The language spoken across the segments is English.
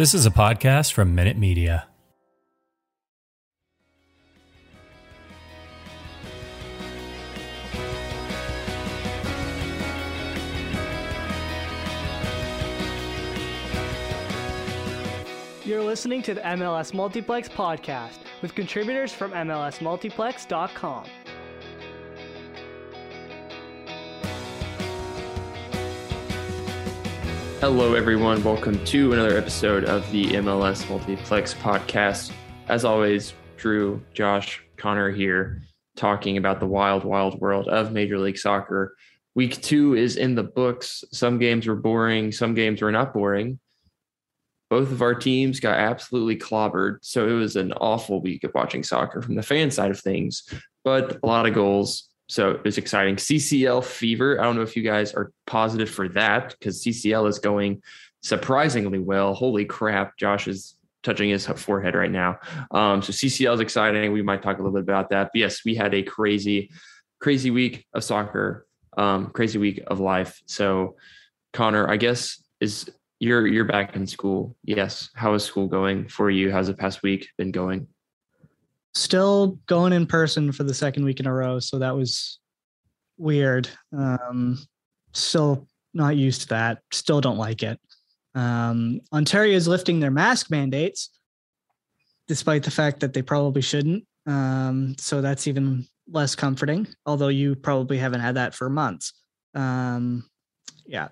This is a podcast from Minute Media. You're listening to the MLS Multiplex podcast with contributors from MLSMultiplex.com. Hello, everyone. Welcome to another episode of the MLS Multiplex podcast. As always, Drew, Josh, Connor here talking about the wild, wild world of Major League Soccer. Week two is in the books. Some games were boring, some games were not boring. Both of our teams got absolutely clobbered. So it was an awful week of watching soccer from the fan side of things, but a lot of goals, so it was exciting. CCL fever. I don't know if you guys are positive for that because CCL is going surprisingly well. Holy crap. Josh is touching his forehead right now. Um, so CCL is exciting. We might talk a little bit about that. But yes, we had a crazy, crazy week of soccer, um, crazy week of life. So Connor, I guess is you're you're back in school. Yes. How is school going for you? How's the past week been going? Still going in person for the second week in a row so that was weird. Um still not used to that. Still don't like it. Um ontario is lifting their mask mandates despite the fact that they probably shouldn't. Um so that's even less comforting although you probably haven't had that for months. Um yeah.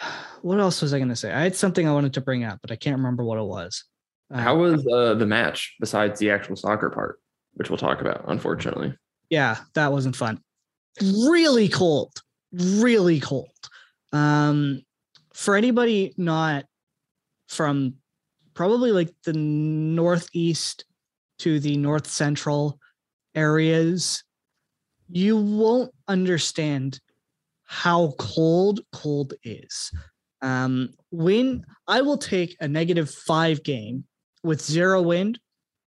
What else was i going to say? I had something i wanted to bring up but i can't remember what it was How was uh, the match besides the actual soccer part, which we'll talk about, unfortunately? yeah, that wasn't fun. Really cold, really cold. Um, for anybody not from probably like the northeast to the north central areas, you won't understand how cold cold is. Um, when I will take a negative five game with zero wind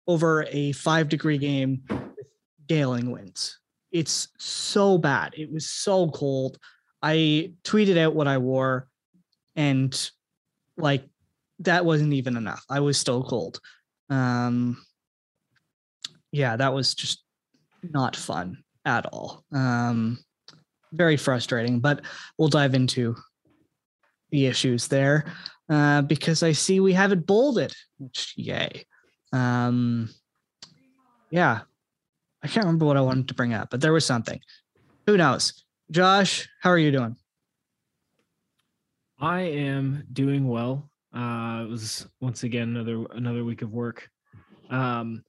over a five degree game with galing winds. It's so bad. It was so cold. I tweeted out what I wore, and like that wasn't even enough. I was still cold. Um, yeah, that was just not fun at all. Um, very frustrating, but we'll dive into the issues there uh, because I see we have it bolded, which yay. Um, yeah, I can't remember what I wanted to bring up, but there was something. Who knows? Josh, how are you doing? I am doing well. Uh, it was once again another another week of work. Um,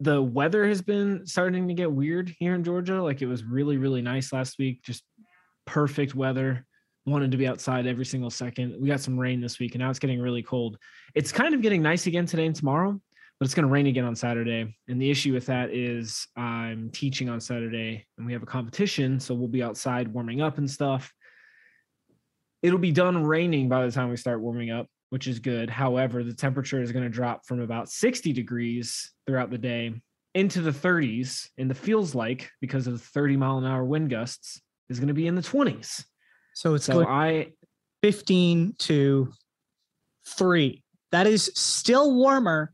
the weather has been starting to get weird here in Georgia. Like it was really really nice last week, just perfect weather. Wanted to be outside every single second. We got some rain this week, and now it's getting really cold. It's kind of getting nice again today and tomorrow, but it's going to rain again on Saturday. And the issue with that is I'm teaching on Saturday, and we have a competition, so we'll be outside warming up and stuff it'll be done raining by the time we start warming up, which is good. However, the temperature is going to drop from about 60 degrees throughout the day into the 30s. And the feels like, because of the 30 mile an hour wind gusts, is going to be in the 20s. So it's So going I, 15 to 3. That is still warmer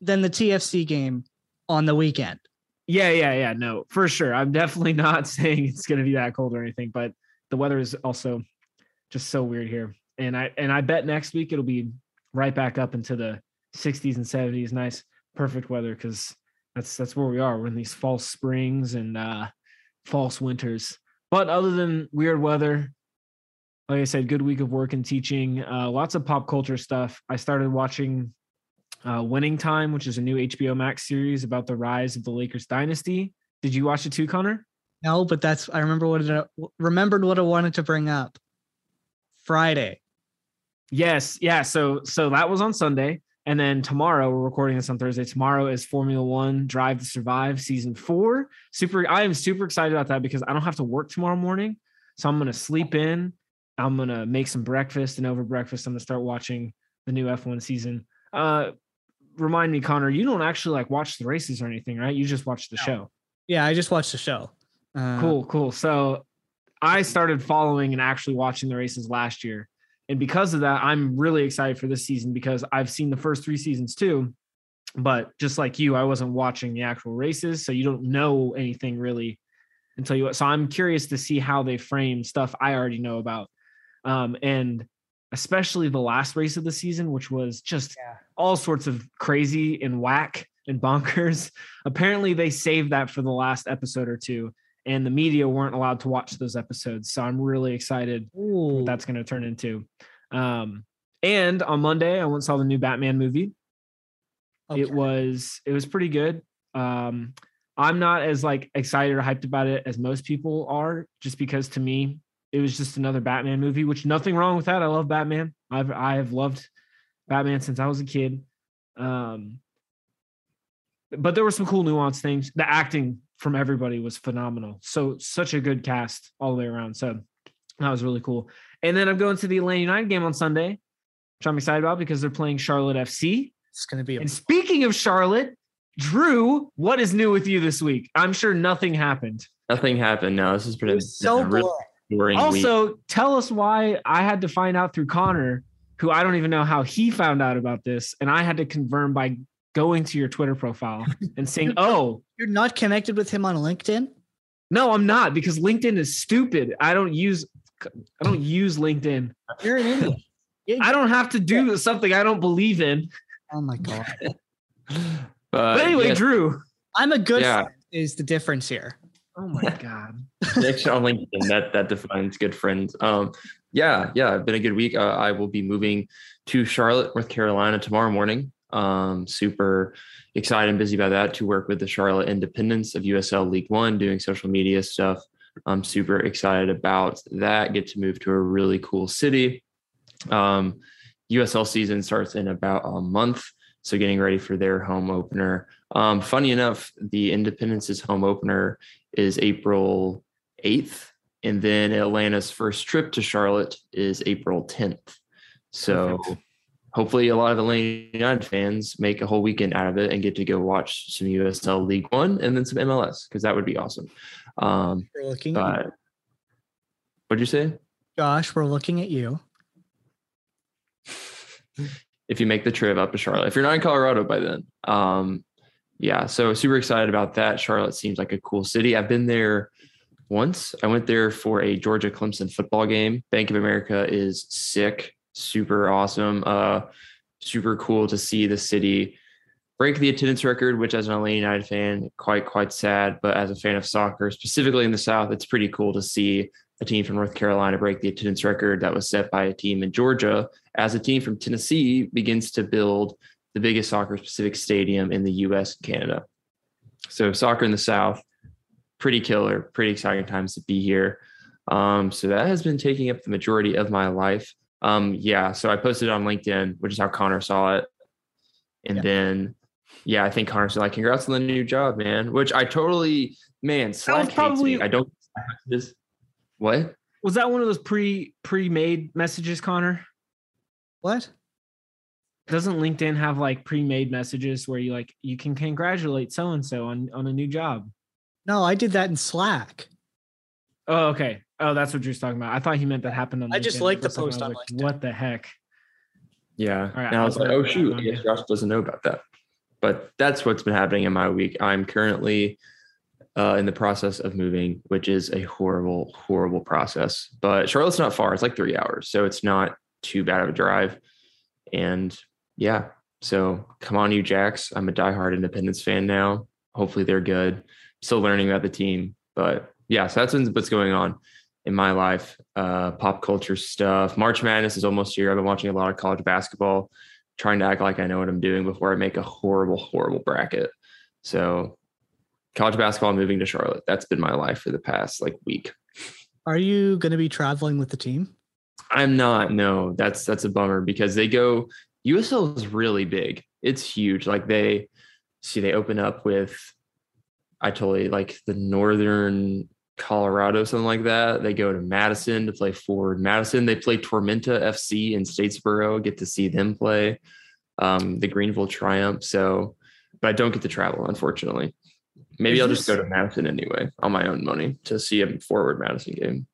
than the TFC game on the weekend. yeah, yeah, yeah, no, for sure. I'm definitely not saying it's going to be that cold or anything, but the weather is also just so weird here. And I and I bet next week it'll be right back up into the 60s and 70s. Nice, perfect weather because that's that's where we are. We're in these false springs and uh false winters. But other than weird weather, like I said, good week of work and teaching. Uh, lots of pop culture stuff. I started watching uh, Winning Time, which is a new HBO Max series about the rise of the Lakers dynasty. Did you watch it too, Connor? No, but that's I remember what it, remembered what I wanted to bring up. Friday, Yes, yeah. So so that was on Sunday, and then tomorrow we're recording this on Thursday. Tomorrow is Formula One Drive to Survive season four. Super, I am super excited about that because I don't have to work tomorrow morning, so I'm gonna sleep in. I'm gonna make some breakfast, and over breakfast, I'm gonna start watching the new F1 season. Uh, remind me, Connor, you don't actually like watch the races or anything, right? You just watch the No. show. Yeah, I just watched the show. Uh, Cool, cool. So I started following and actually watching the races last year. And because of that, I'm really excited for this season because I've seen the first three seasons too. But just like you, I wasn't watching the actual races. So you don't know anything really until you. So I'm curious to see how they frame stuff I already know about. Um, and especially the last race of the season, which was just Yeah. all sorts of crazy and whack and bonkers. Apparently, they saved that for the last episode or two, and the media weren't allowed to watch those episodes. So I'm really excited what that's going to turn into. Um, and on Monday, I went and saw the new Batman movie. It was it was pretty good. Um, I'm not as like excited or hyped about it as most people are, just because to me it was just another Batman movie. Which nothing wrong with that. I love Batman. I've I have loved Batman since I was a kid. Um, but there were some cool nuanced things. The acting from everybody was phenomenal. So such a good cast all the way around. So that was really cool. And then I'm going to the Atlanta United game on Sunday, which I'm excited about because they're playing Charlotte FC. it's gonna be a And speaking of Charlotte, Drew, what is new with you this week? I'm sure nothing happened. Nothing happened. No, this is pretty. it was so a really boring. boring week. Also, tell us why I had to find out through Connor, who I don't even know how he found out about this, and I had to confirm by going to your Twitter profile and saying, "Oh, You're not connected with him on LinkedIn. no, I'm not," because LinkedIn is stupid. I don't use I don't use LinkedIn. You're in India. Yeah, I don't have to do something I don't believe in. Oh my god. but, But anyway, yeah, Drew. I'm a good Yeah. friend is the difference here. Oh my god. connection on LinkedIn. That that defines good friends. Um, yeah, yeah, I've been a good week. Uh, I will be moving to Charlotte, North Carolina tomorrow morning. Um, super excited and busy about that to work with the Charlotte Independence of USL League One, doing social media stuff. I'm super excited about that. Get to move to a really cool city. Um, USL season starts in about a month, so getting ready for their home opener. Um, funny enough, the Independence's home opener is April 8th. And then Atlanta's first trip to Charlotte is April 10th. So Perfect. hopefully a lot of Atlanta United fans make a whole weekend out of it and get to go watch some USL League One and then some MLS because that would be awesome. Um, We're looking but what'd you say? Josh, we're looking at you. if you make the trip up to Charlotte. If you're not in Colorado by then. Um, yeah, so super excited about that. Charlotte seems like a cool city. I've been there once. I went there for a Georgia Clemson football game. Bank of America is sick, super awesome. Uh, super cool to see the city break the attendance record, which as an Atlanta United fan, quite quite sad. But as a fan of soccer, specifically in the South, it's pretty cool to see a team from North Carolina break the attendance record that was set by a team in Georgia as a team from Tennessee begins to build the biggest soccer specific stadium in the US and Canada. So, soccer in the South, pretty killer, pretty exciting times to be here. Um, so, that has been taking up the majority of my life. Um, yeah, so I posted it on LinkedIn, which is how Connor saw it. And Yeah. then, yeah, I think Connor said, like, congrats on the new job, man, which I totally, man, Slack hates probably- me. I don't, this, what? Was that one of those pre pre-made messages, Connor? What? Doesn't LinkedIn have like pre-made messages where you like you can congratulate so and so on on a new job? No, I did that in Slack. Oh, okay. Oh, that's what Drew's talking about. I thought he meant that happened on. The I just LinkedIn. liked the For a second, post on like, LinkedIn. What the heck? Yeah. right, and I was like, oh shoot, I guess. Josh doesn't know about that. But that's what's been happening in my week. I'm currently uh, in the process of moving, which is a horrible, horrible process. But Charlotte's not far; it's like three hours, so it's not too bad of a drive. And yeah, so come on, you Jacks! I'm a diehard Independence fan now. Hopefully, they're good. Still learning about the team, but yeah, so that's what's going on in my life. Uh, pop culture stuff. March Madness is almost here. I've been watching a lot of college basketball, trying to act like I know what I'm doing before I make a horrible, horrible bracket. So, college basketball moving to Charlotte. That's been my life for the past like week. Are you going to be traveling with the team? I'm not. No, that's that's a bummer because they go. USL is really big. It's huge. Like they see, they open up with. I totally like the northern Colorado, something like that. They go to Madison to play Forward Madison. They play Tormenta FC in Statesboro. Get to see them play um, the Greenville Triumph. So, but I don't get to travel, unfortunately. Maybe Is I'll just this- go to Madison anyway on my own money to see a Forward Madison game.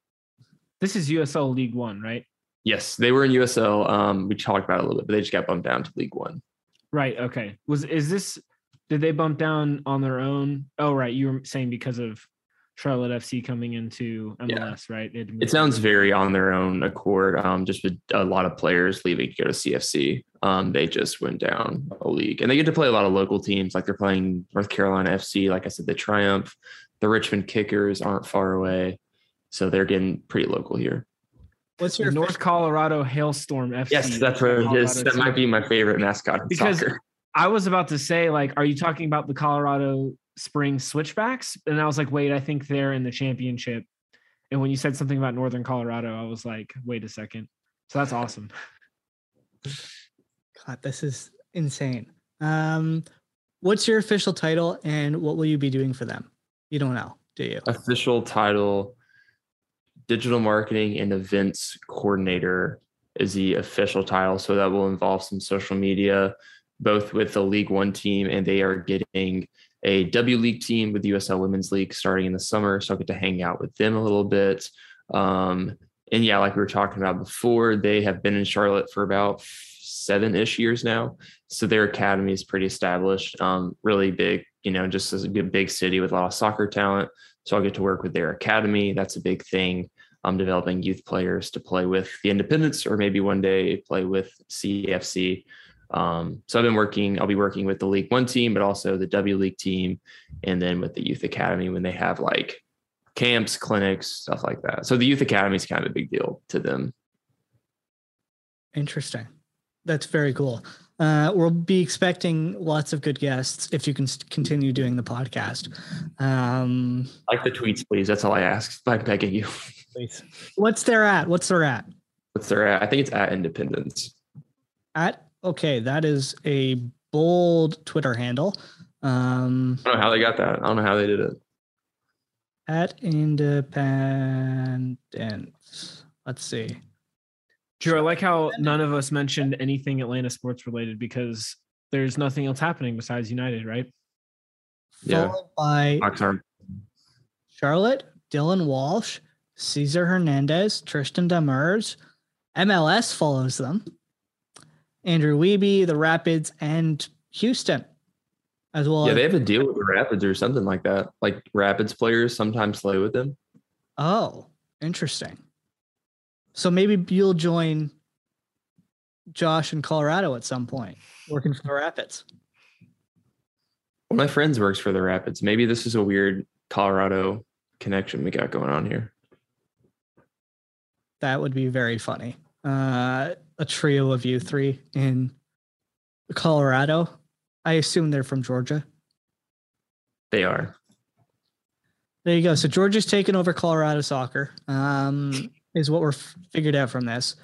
This is USL League One, right? Yes, they were in USL. Um, we talked about it a little bit, but they just got bumped down to League One. Right. Okay. Was is this? Did they bump down on their own? Oh, right. You were saying because of Charlotte FC coming into MLS, Yeah. right? They had to move It sounds very on their own accord. Um, just with a lot of players leaving to go to CFC. Um, they just went down a league, and they get to play a lot of local teams. Like they're playing North Carolina FC. Like I said, the Triumph, the Richmond Kickers aren't far away, so they're getting pretty local here. What's the your North Colorado Hailstorm FC. Yes, that's what it is. That might be my favorite mascot in Because- soccer. I was about to say, like, are you talking about the Colorado Spring Switchbacks? And I was like, wait, I think they're in the championship. And when you said something about Northern Colorado, I was like, wait a second. So that's awesome. God, this is insane. Um, what's your official title and what will you be doing for them? You don't know, do you? official title digital marketing and events coordinator is the official title. So that will involve some social media both with the league one team and they are getting a w league team with the usl women's league starting in the summer. So i'll get to hang out with them a little bit. Um, and yeah like we were talking about before they have been in charlotte for about seven-ish years now. So their academy is pretty established. Um, really big you know just as a good big city with a lot of soccer talent. So I'll get to work with their academy. That's a big thing. I'm developing youth players to play with the Independence or maybe one day play with CFC. Um, so I've been working, I'll be working with the League One team, but also the W League team, and then with the Youth Academy when they have like camps, clinics, stuff like that. So the Youth Academy is kind of a big deal to them. Interesting. That's very cool. Uh, we'll be expecting lots of good guests if you can continue doing the podcast. Um, Like the tweets, please. That's all I ask. I'm begging you. please. What's their at? What's their at? What's their at? I think it's at Independence. At okay, that is a bold Twitter handle. Um, I don't know how they got that. I don't know how they did it. at Independence. Let's see. Drew, I like how none of us mentioned anything Atlanta sports related because there's nothing else happening besides United, right? Yeah. Followed by Oxnard. Charlotte, Dylan Walsh, Cesar Hernandez, Tristan Demers. MLS follows them. Andrew Wiebe, the Rapids, and Houston, as well. Yeah, as, they have a deal with the Rapids or something like that. Like Rapids players sometimes play with them. oh, interesting. So maybe you'll join Josh in Colorado at some point, working for the Rapids. One of my friends works for the Rapids. Maybe this is a weird Colorado connection we got going on here. That would be very funny. Uh, a trio of you three in Colorado. I assume they're from Georgia. They are. There you go. So Georgia's taken over Colorado soccer. Um, is what we're figured out from this.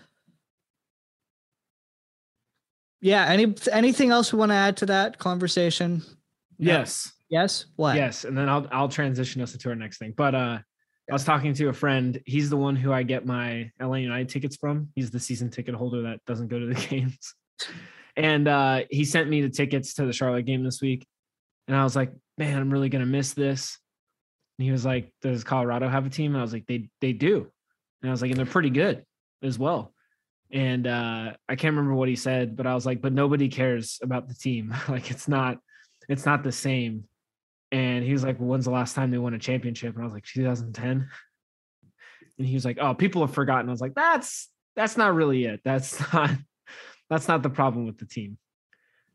Yeah. Any anything else we want to add to that conversation? Yeah. Yes. Yes. What? Yes, and then I'll I'll transition us into our next thing. But uh I was talking to a friend. He's the one who I get my LA United tickets from. He's the season ticket holder that doesn't go to the games. And uh he sent me the tickets to the Charlotte game this week. And I was like, "Man, I'm really going to miss this." And he was like, "Does Colorado have a team?" And I was like, "They they do." And I was like, "And they're pretty good as well." And uh I can't remember what he said, but I was like, "But nobody cares about the team. like it's not it's not the same." And he was like, well, when's the last time they won a championship? And I was like, 2010. And he was like, oh, people have forgotten. I was like, that's that's not really it. That's not that's not the problem with the team.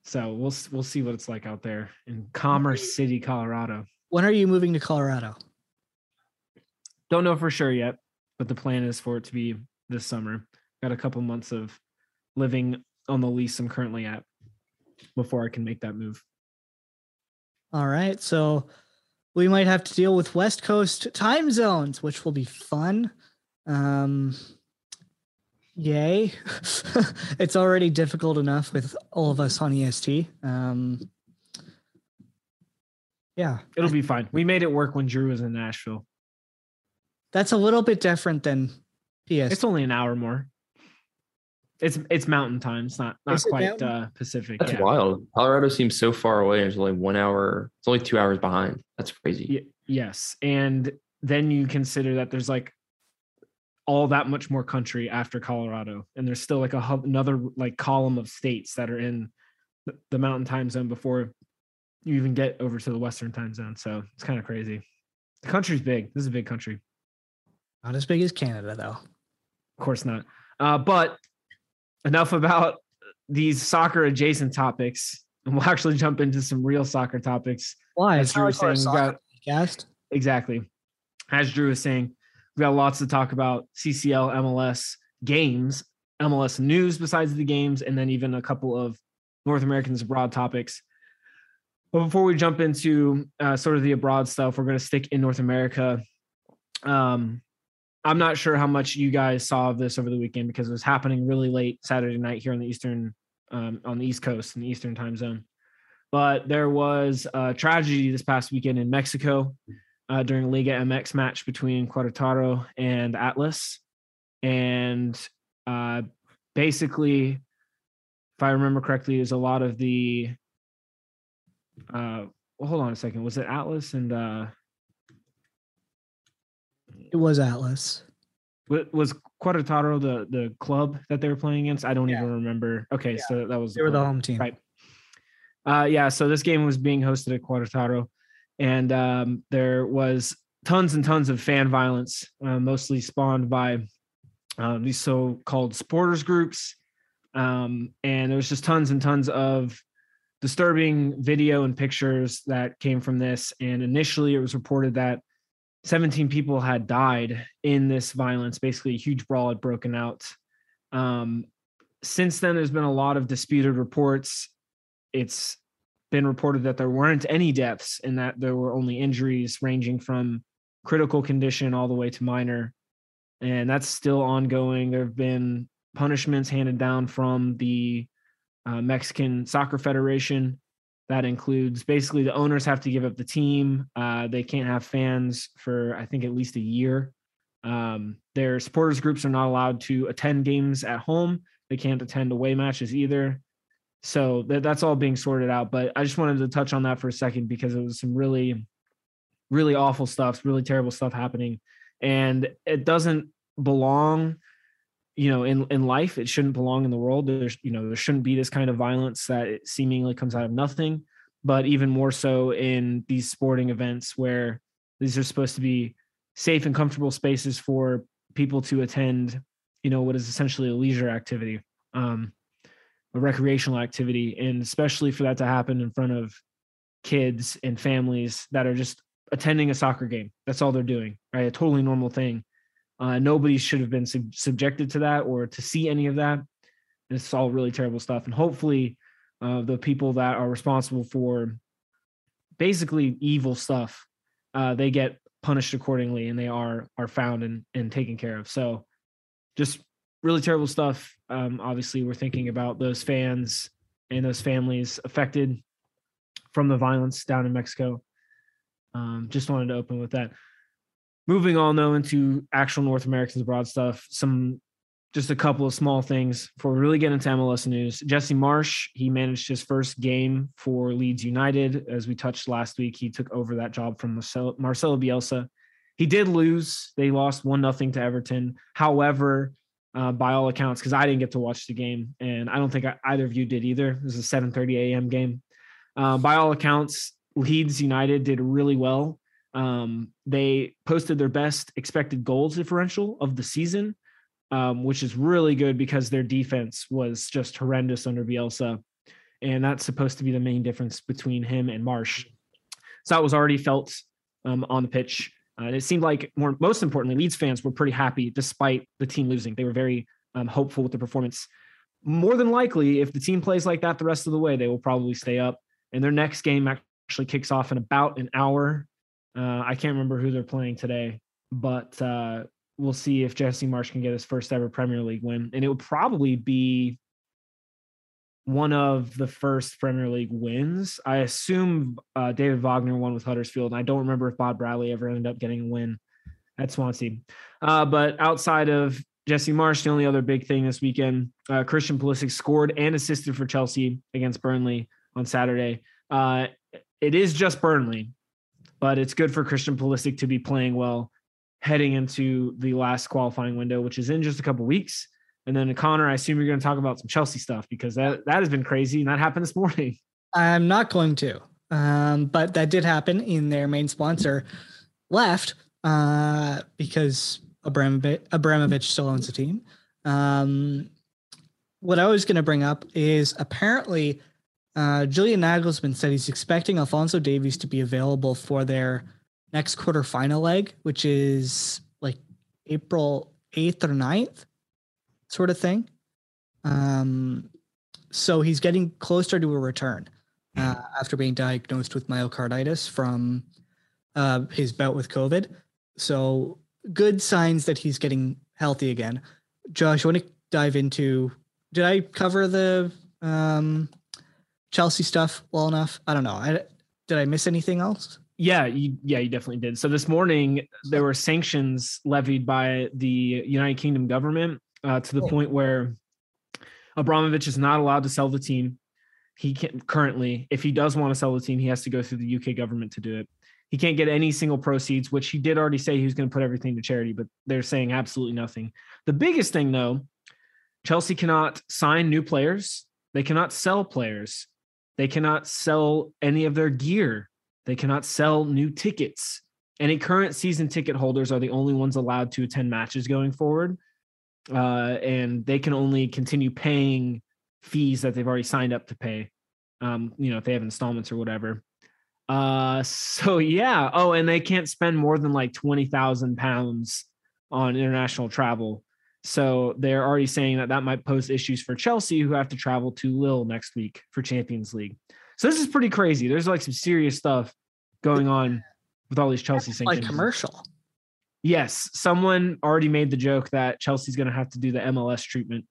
So we'll we'll see what it's like out there in Commerce City, Colorado. When are you moving to Colorado? Don't know for sure yet, but the plan is for it to be this summer. Got a couple months of living on the lease I'm currently at before I can make that move. All right. So we might have to deal with West Coast time zones, which will be fun. Um, yay. it's already difficult enough with all of us on EST. Um, yeah, It'll be fine. We made it work when Drew was in Nashville. That's a little bit different than PS. It's only an hour more. It's it's mountain time. It's not not Is quite mountain? uh, Pacific. That's yeah. wild. Colorado seems so far away it's only one hour. It's only two hours behind. That's crazy. Y- yes, and then you consider that there's like all that much more country after Colorado, and there's still like a hub, another like column of states that are in the, the Mountain Time Zone before you even get over to the Western Time Zone. So it's kind of crazy. The country's big. This is a big country. Not as big as Canada, though. Of course not. Uh, but enough about these soccer adjacent topics, and we'll actually jump into some real soccer topics. Why? As Drew was like we're a saying, got podcast. exactly as Drew was saying, we've got lots to talk about CCL, MLS games, MLS news besides the games, and then even a couple of North Americans abroad topics. But before we jump into uh, sort of the abroad stuff, we're going to stick in North America. Um, I'm not sure how much you guys saw of this over the weekend because it was happening really late Saturday night here on the Eastern, um, on the East Coast in the Eastern time zone. But there was a tragedy this past weekend in Mexico uh, during a Liga MX match between Querétaro and Atlas. And uh, basically, if I remember correctly, is a lot of the. Uh, well, hold on a second. Was it Atlas and uh, It was Atlas. wa- was Querétaro the the club that they were playing against? I don't Yeah. even remember. Okay, Yeah. so that was They were the home team. Right. Uh, yeah, so this game was being hosted at Querétaro, and um, there was tons and tons of fan violence, uh, mostly spawned by uh, these so-called supporters groups, um, and there was just tons and tons of disturbing video and pictures that came from this. And initially, it was reported that 17 people had died in this violence. Basically, a huge brawl had broken out. Um, since then, there's been a lot of disputed reports it's been reported that there weren't any deaths and that there were only injuries ranging from critical condition all the way to minor. And that's still ongoing. There have been punishments handed down from the uh, Mexican Soccer Federation. That includes basically the owners have to give up the team. Uh, they can't have fans for, I think, at least a year. Um, their supporters groups are not allowed to attend games at home. They can't attend away matches either so that, that's all being sorted out but i just wanted to touch on that for a second because it was some really really awful stuff really terrible stuff happening and it doesn't belong you know in in life it shouldn't belong in the world. There's you know there shouldn't be this kind of violence that seemingly comes out of nothing but even more so in these sporting events where these are supposed to be safe and comfortable spaces for people to attend you know what is essentially a leisure activity um a recreational activity and especially for that to happen in front of kids and families that are just attending a soccer game. That's all they're doing right? A totally normal thing uh, nobody should have been sub- subjected to that or to see any of that it's all really terrible stuff and hopefully uh, the people that are responsible for basically evil stuff uh, they get punished accordingly and they are are found and, and taken care of so just really terrible stuff. Um, obviously, we're thinking about those fans and those families affected from the violence down in Mexico. Um, just wanted to open with that. Moving on though into actual North Americans abroad stuff, some just a couple of small things before we really get into MLS news. Jesse Marsh, he managed his first game for Leeds United. As we touched last week, he took over that job from Marcelo, Bielsa. He did lose. They lost one nothing to Everton. However, uh, by all accounts, because I didn't get to watch the game, and I don't think either of you did either. It was a 7:30 a.m. game. Uh, by all accounts, Leeds United did really well. Um, they posted their best expected goals differential of the season, um, which is really good because their defense was just horrendous under Bielsa, and that's supposed to be the main difference between him and Marsh. So that was already felt um, on the pitch. Uh, and it seemed like more, most importantly, Leeds fans were pretty happy despite the team losing. They were very um, hopeful with the performance. More than likely, if the team plays like that the rest of the way, they will probably stay up. And their next game actually kicks off in about an hour. Uh, I can't remember who they're playing today, but uh, we'll see if Jesse Marsh can get his first ever Premier League win, and it would probably be one of the first Premier League wins. I assume uh, David Wagner won with Huddersfield, and I don't remember if Bob Bradley ever ended up getting a win at Swansea. Uh, but outside of Jesse Marsh, the only other big thing this weekend, uh, Christian Pulisic scored and assisted for Chelsea against Burnley on Saturday. Uh, it is just Burnley, but it's good for Christian Pulisic to be playing well heading into the last qualifying window, which is in just a couple weeks. And then Connor, I assume you're going to talk about some Chelsea stuff because that that has been crazy and that happened this morning. I'm not going to, um, but that did happen in their main sponsor left uh, because Abramovich, Abramovich still owns the team. Um, what I was going to bring up is apparently uh, Julian Nagelsmann said he's expecting Alphonso Davies to be available for their next quarterfinal leg, which is like April 8th or 9th sort of thing. Um, so he's getting closer to a return uh, after being diagnosed with myocarditis from uh, his bout with COVID. So good signs that he's getting healthy again. Josh, I want to dive into. Did I cover the um, Chelsea stuff well enough? I don't know. I, did I miss anything else? Yeah, you, yeah, you definitely did. So this morning there were sanctions levied by the United Kingdom government uh, to the oh. point where Abramovich is not allowed to sell the team. He can currently, if he does want to sell the team, he has to go through the UK government to do it. He can't get any single proceeds, which he did already say he was going to put everything to charity, but they're saying absolutely nothing. The biggest thing, though, Chelsea cannot sign new players. They cannot sell players. They cannot sell any of their gear. They cannot sell new tickets. Any current season ticket holders are the only ones allowed to attend matches going forward uh, and they can only continue paying fees that they've already signed up to pay. Um, you know, if they have installments or whatever. Uh, so yeah. Oh, and they can't spend more than like twenty thousand pounds on international travel. So they're already saying that that might pose issues for Chelsea, who have to travel to Lille next week for Champions League. So this is pretty crazy. There's like some serious stuff going on with all these Chelsea sanctions. Like commercial yes, someone already made the joke that Chelsea's going to have to do the MLS treatment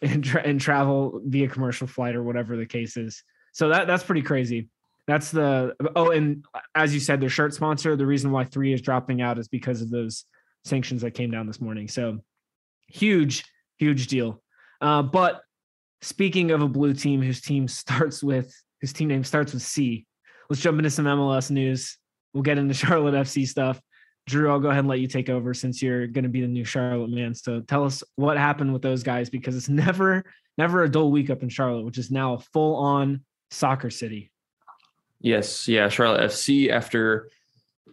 and tra- and travel via commercial flight or whatever the case is. So that that's pretty crazy. That's the oh, and as you said, their shirt sponsor. The reason why three is dropping out is because of those sanctions that came down this morning. So huge, huge deal. Uh, but speaking of a blue team whose team starts with whose team name starts with C, let's jump into some MLS news. We'll get into Charlotte FC stuff. Drew, I'll go ahead and let you take over since you're going to be the new Charlotte man. So tell us what happened with those guys because it's never, never a dull week up in Charlotte, which is now a full on soccer city. Yes. Yeah. Charlotte FC, after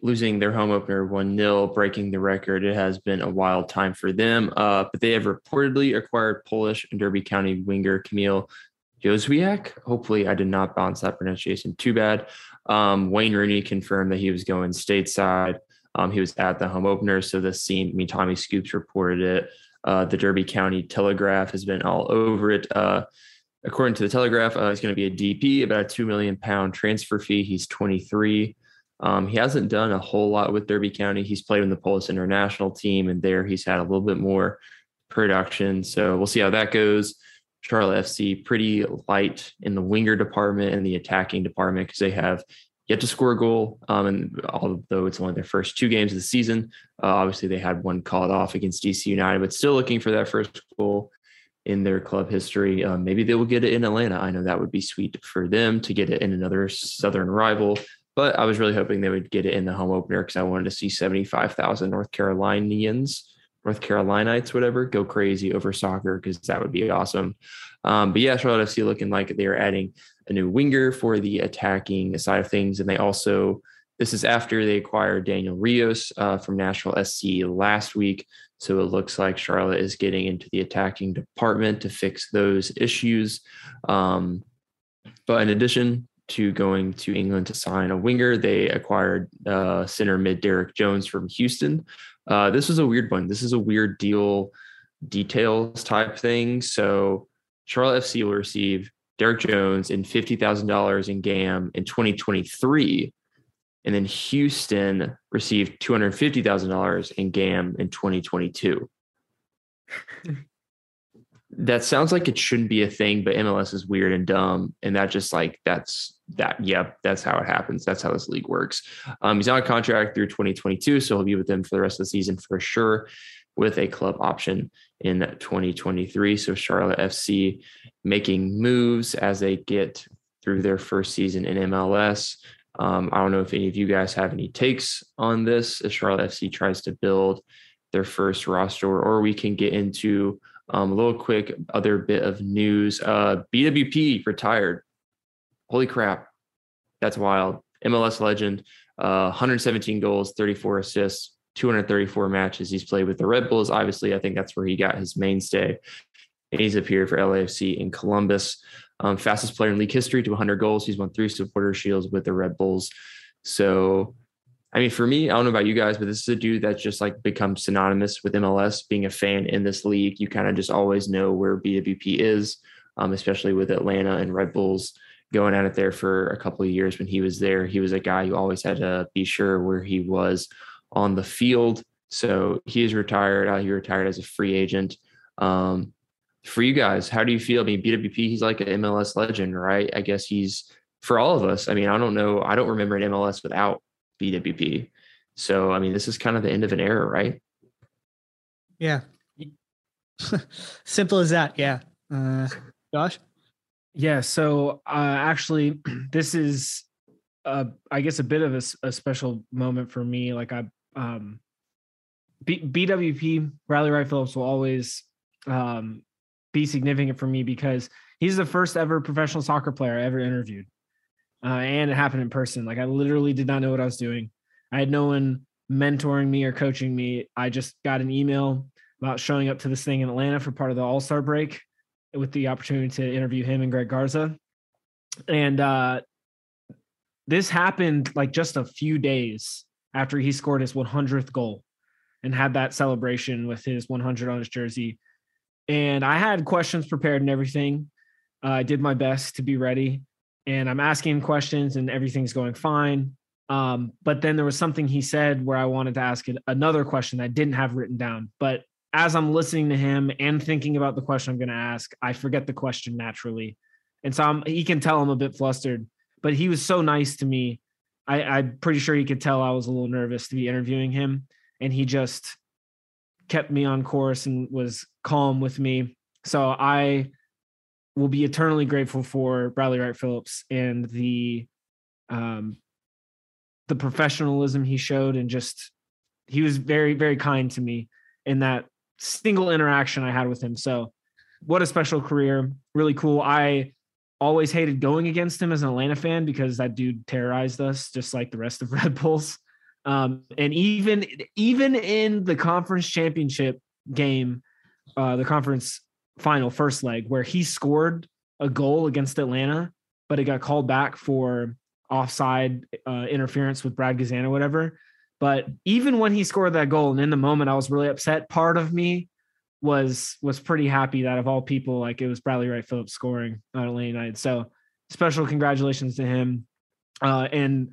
losing their home opener 1 0, breaking the record, it has been a wild time for them. Uh, but they have reportedly acquired Polish and Derby County winger Kamil Józwiak. Hopefully, I did not bounce that pronunciation too bad. Um, Wayne Rooney confirmed that he was going stateside. Um, he was at the home opener, so this scene. Mean, Tommy Scoops reported it. Uh, the Derby County Telegraph has been all over it. Uh, according to the Telegraph, uh, he's going to be a DP, about a two million pound transfer fee. He's 23. Um, he hasn't done a whole lot with Derby County. He's played in the Polish international team, and there he's had a little bit more production. So we'll see how that goes. Charlotte FC pretty light in the winger department and the attacking department because they have yet to score a goal. Um, and although it's only their first two games of the season, uh, obviously they had one called off against DC United, but still looking for that first goal in their club history. Um, maybe they will get it in Atlanta. I know that would be sweet for them to get it in another Southern rival. But I was really hoping they would get it in the home opener because I wanted to see 75,000 North Carolinians, North Carolinites, whatever, go crazy over soccer because that would be awesome. Um, but yeah, Charlotte FC looking like they are adding a new winger for the attacking side of things. And they also, this is after they acquired Daniel Rios uh, from Nashville SC last week. So it looks like Charlotte is getting into the attacking department to fix those issues. Um, but in addition to going to England to sign a winger, they acquired uh, center mid Derek Jones from Houston. Uh, this was a weird one. This is a weird deal details type thing. So Charlotte FC will receive Derek Jones and $50,000 in GAM in 2023. And then Houston received $250,000 in GAM in 2022. that sounds like it shouldn't be a thing, but MLS is weird and dumb. And that just like, that's that. Yep. That's how it happens. That's how this league works. Um, he's on a contract through 2022. So he'll be with them for the rest of the season for sure with a club option in 2023. So Charlotte FC making moves as they get through their first season in MLS. Um, I don't know if any of you guys have any takes on this as Charlotte FC tries to build their first roster, or we can get into um, a little quick other bit of news. Uh, BWP retired. Holy crap. That's wild. MLS legend, uh, 117 goals, 34 assists, 234 matches he's played with the Red Bulls. Obviously, I think that's where he got his mainstay. He's appeared for LAFC in Columbus. Um, fastest player in league history to 100 goals. He's won three supporter shields with the Red Bulls. So, I mean, for me, I don't know about you guys, but this is a dude that's just like become synonymous with MLS. Being a fan in this league, you kind of just always know where BWP is, um, especially with Atlanta and Red Bulls going at it there for a couple of years when he was there. He was a guy who always had to be sure where he was on the field. So he is retired. Uh, he retired as a free agent. Um, for you guys, how do you feel? I mean, BWP, he's like an MLS legend, right? I guess he's for all of us. I mean, I don't know. I don't remember an MLS without BWP. So, I mean, this is kind of the end of an era, right? Yeah. Simple as that. Yeah. Uh, Josh? Yeah. So, uh, actually, this is, uh, I guess, a bit of a, a special moment for me. Like, I, um, B- BWP, Bradley Wright Phillips will always um, be significant for me because he's the first ever professional soccer player I ever interviewed. Uh, and it happened in person. Like I literally did not know what I was doing. I had no one mentoring me or coaching me. I just got an email about showing up to this thing in Atlanta for part of the All Star break with the opportunity to interview him and Greg Garza. And uh, this happened like just a few days after he scored his 100th goal and had that celebration with his 100 on his jersey and I had questions prepared and everything. Uh, I did my best to be ready, and I'm asking questions, and everything's going fine. Um, but then there was something he said where I wanted to ask another question that I didn't have written down. But as I'm listening to him and thinking about the question I'm going to ask, I forget the question naturally, and so I'm, he can tell I'm a bit flustered. But he was so nice to me. I, I'm pretty sure he could tell I was a little nervous to be interviewing him, and he just kept me on course and was calm with me. So I will be eternally grateful for Bradley Wright Phillips and the um the professionalism he showed and just he was very very kind to me in that single interaction I had with him. So what a special career, really cool. I always hated going against him as an Atlanta fan because that dude terrorized us just like the rest of Red Bulls. Um, and even even in the conference championship game, uh, the conference final first leg, where he scored a goal against Atlanta, but it got called back for offside uh, interference with Brad Guzan or whatever. But even when he scored that goal, and in the moment I was really upset, part of me was was pretty happy that of all people, like it was Bradley Wright Phillips scoring on Atlanta United. So special congratulations to him. Uh, and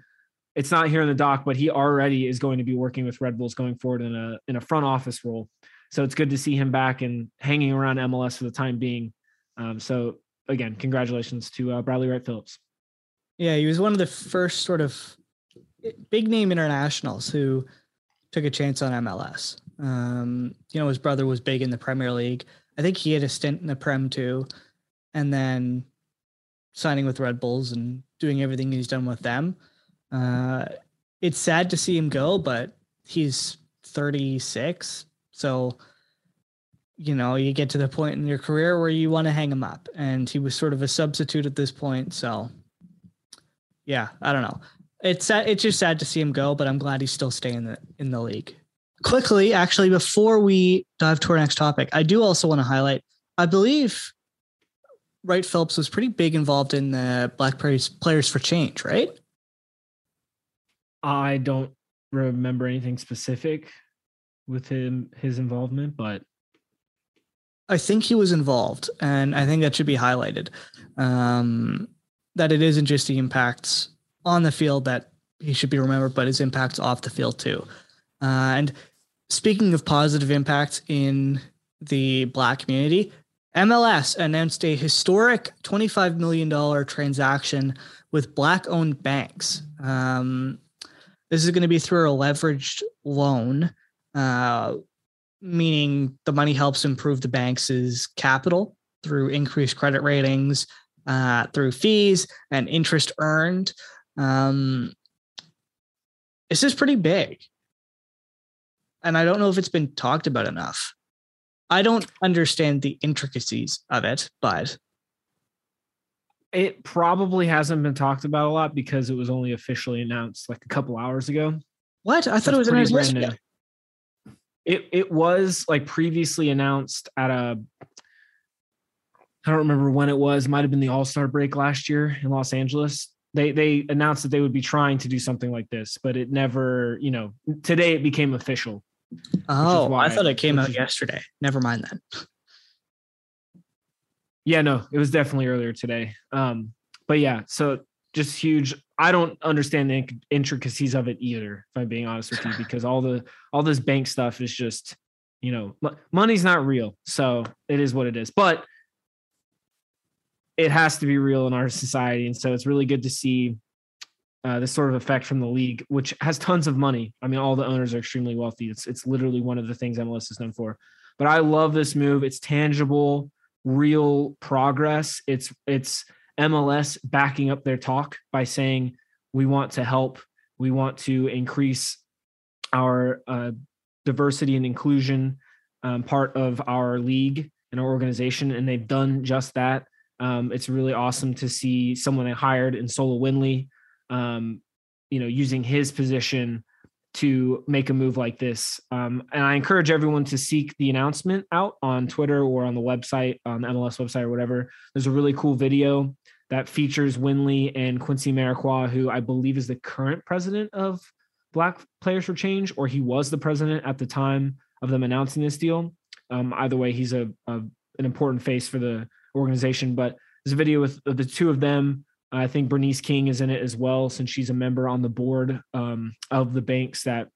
it's not here in the doc, but he already is going to be working with Red Bulls going forward in a in a front office role. So it's good to see him back and hanging around MLS for the time being. Um, so again, congratulations to uh, Bradley Wright Phillips. Yeah, he was one of the first sort of big name internationals who took a chance on MLS. Um, you know, his brother was big in the Premier League. I think he had a stint in the Prem too, and then signing with Red Bulls and doing everything he's done with them. Uh, it's sad to see him go, but he's 36. So, you know, you get to the point in your career where you want to hang him up. And he was sort of a substitute at this point. So, yeah, I don't know. It's sad, it's just sad to see him go, but I'm glad he's still staying in the, in the league. Quickly, actually, before we dive to our next topic, I do also want to highlight, I believe Wright Phillips was pretty big involved in the Black Players for Change, right? I don't remember anything specific with him his involvement, but I think he was involved, and I think that should be highlighted. Um, that it isn't just the impacts on the field that he should be remembered, but his impacts off the field too. Uh, and speaking of positive impacts in the black community, MLS announced a historic $25 million transaction with black owned banks. Um, this is going to be through a leveraged loan, uh, meaning the money helps improve the bank's capital through increased credit ratings, uh, through fees and interest earned. Um, this is pretty big. And I don't know if it's been talked about enough. I don't understand the intricacies of it, but it probably hasn't been talked about a lot because it was only officially announced like a couple hours ago. What? I thought it was announced yesterday. It it was like previously announced at a I don't remember when it was. Might have been the All Star break last year in Los Angeles. They they announced that they would be trying to do something like this, but it never. You know, today it became official. Oh, I thought it came out yesterday. Never mind then. Yeah, no, it was definitely earlier today. Um, but yeah, so just huge. I don't understand the intricacies of it either, if I'm being honest with you, because all the all this bank stuff is just, you know, money's not real. So it is what it is. But it has to be real in our society. And so it's really good to see uh, this sort of effect from the league, which has tons of money. I mean, all the owners are extremely wealthy. It's it's literally one of the things MLS is known for. But I love this move. It's tangible, real progress. It's it's MLS backing up their talk by saying we want to help, we want to increase our uh, diversity and inclusion um, part of our league and our organization, and they've done just that. Um, it's really awesome to see someone they hired in Sola Winley, um, you know, using his position to make a move like this. Um, and I encourage everyone to seek the announcement out on Twitter or on the website, on the MLS website or whatever. There's a really cool video that features Winley and Quincy Amarikwa, who I believe is the current president of Black Players for Change, or he was the president at the time of them announcing this deal. Um, either way, he's a, a an important face for the organization. But there's a video with the two of them. I think Bernice King is in it as well, since she's a member on the board um, of the banks that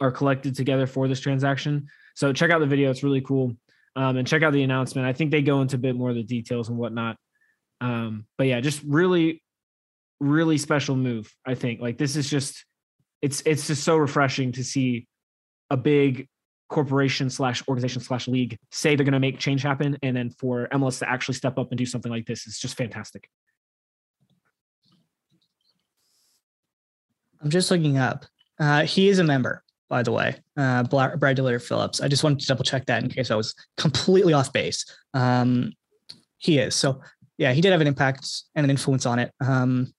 are collected together for this transaction. So check out the video; it's really cool. Um, and check out the announcement. I think they go into a bit more of the details and whatnot. Um, but yeah, just really, really special move. I think. Like this is just it's it's just so refreshing to see a big corporation slash organization slash league say they're going to make change happen and then for mls to actually step up and do something like this is just fantastic. I'm just looking up. Uh, he is a member by the way. Uh, Brad bradley phillips. I just wanted to double check that in case i was completely off base. Um, he is. So yeah he did have an impact and an influence on it um,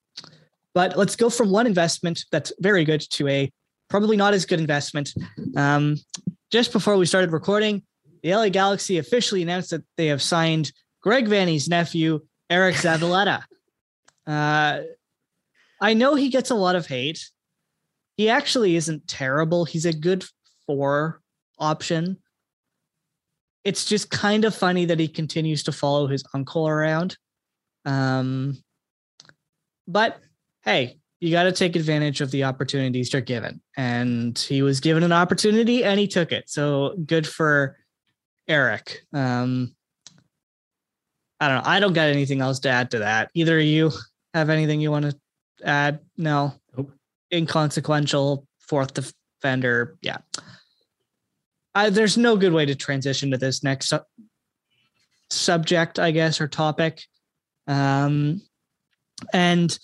but let's go from one investment that's very good to a probably not as good investment. Um, just before we started recording, the LA Galaxy officially announced that they have signed Greg Vanney's nephew, Eric Zavaleta. Uh, I know he gets a lot of hate. He actually isn't terrible. He's a good four option. It's just kind of funny that he continues to follow his uncle around. Um, but hey, you got to take advantage of the opportunities you're given. And he was given an opportunity and he took it. So good for Eric. Um, I don't know. I don't got anything else to add to that. Either of you have anything you want to add? No. Nope. Inconsequential fourth defender. Yeah. I, there's no good way to transition to this next su- subject, I guess, or topic. Um, and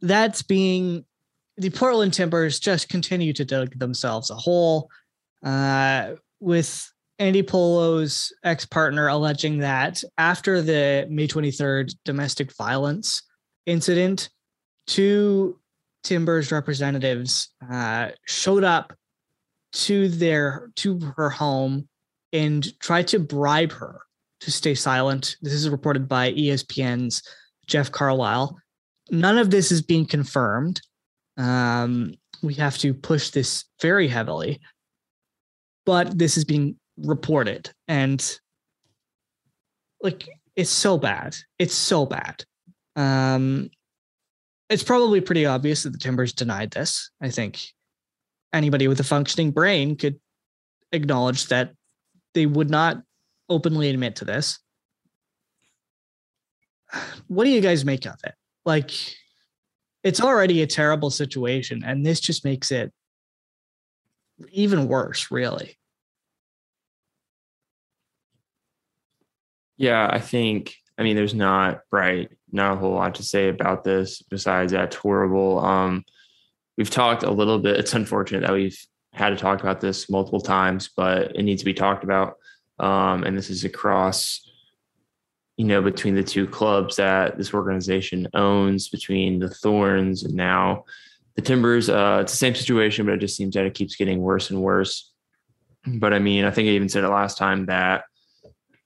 that's being the Portland Timbers just continue to dig themselves a hole uh, with Andy Polo's ex partner alleging that after the May 23rd domestic violence incident, two Timbers representatives uh, showed up to their to her home and tried to bribe her to stay silent. This is reported by ESPN's Jeff Carlisle none of this is being confirmed. Um, we have to push this very heavily, but this is being reported, and like it's so bad. It's so bad. Um, it's probably pretty obvious that the Timbers denied this. I think anybody with a functioning brain could acknowledge that they would not openly admit to this. What do you guys make of it? Like, it's already a terrible situation, and this just makes it even worse, really. Yeah, I think I mean there's not right, not a whole lot to say about this besides that's horrible. Um we've talked a little bit. It's unfortunate that we've had to talk about this multiple times, but it needs to be talked about. Um, and this is across, you know, between the two clubs that this organization owns, between the Thorns and now the Timbers. Uh, it's the same situation, but it just seems that it keeps getting worse and worse. But I mean, I think I even said it last time that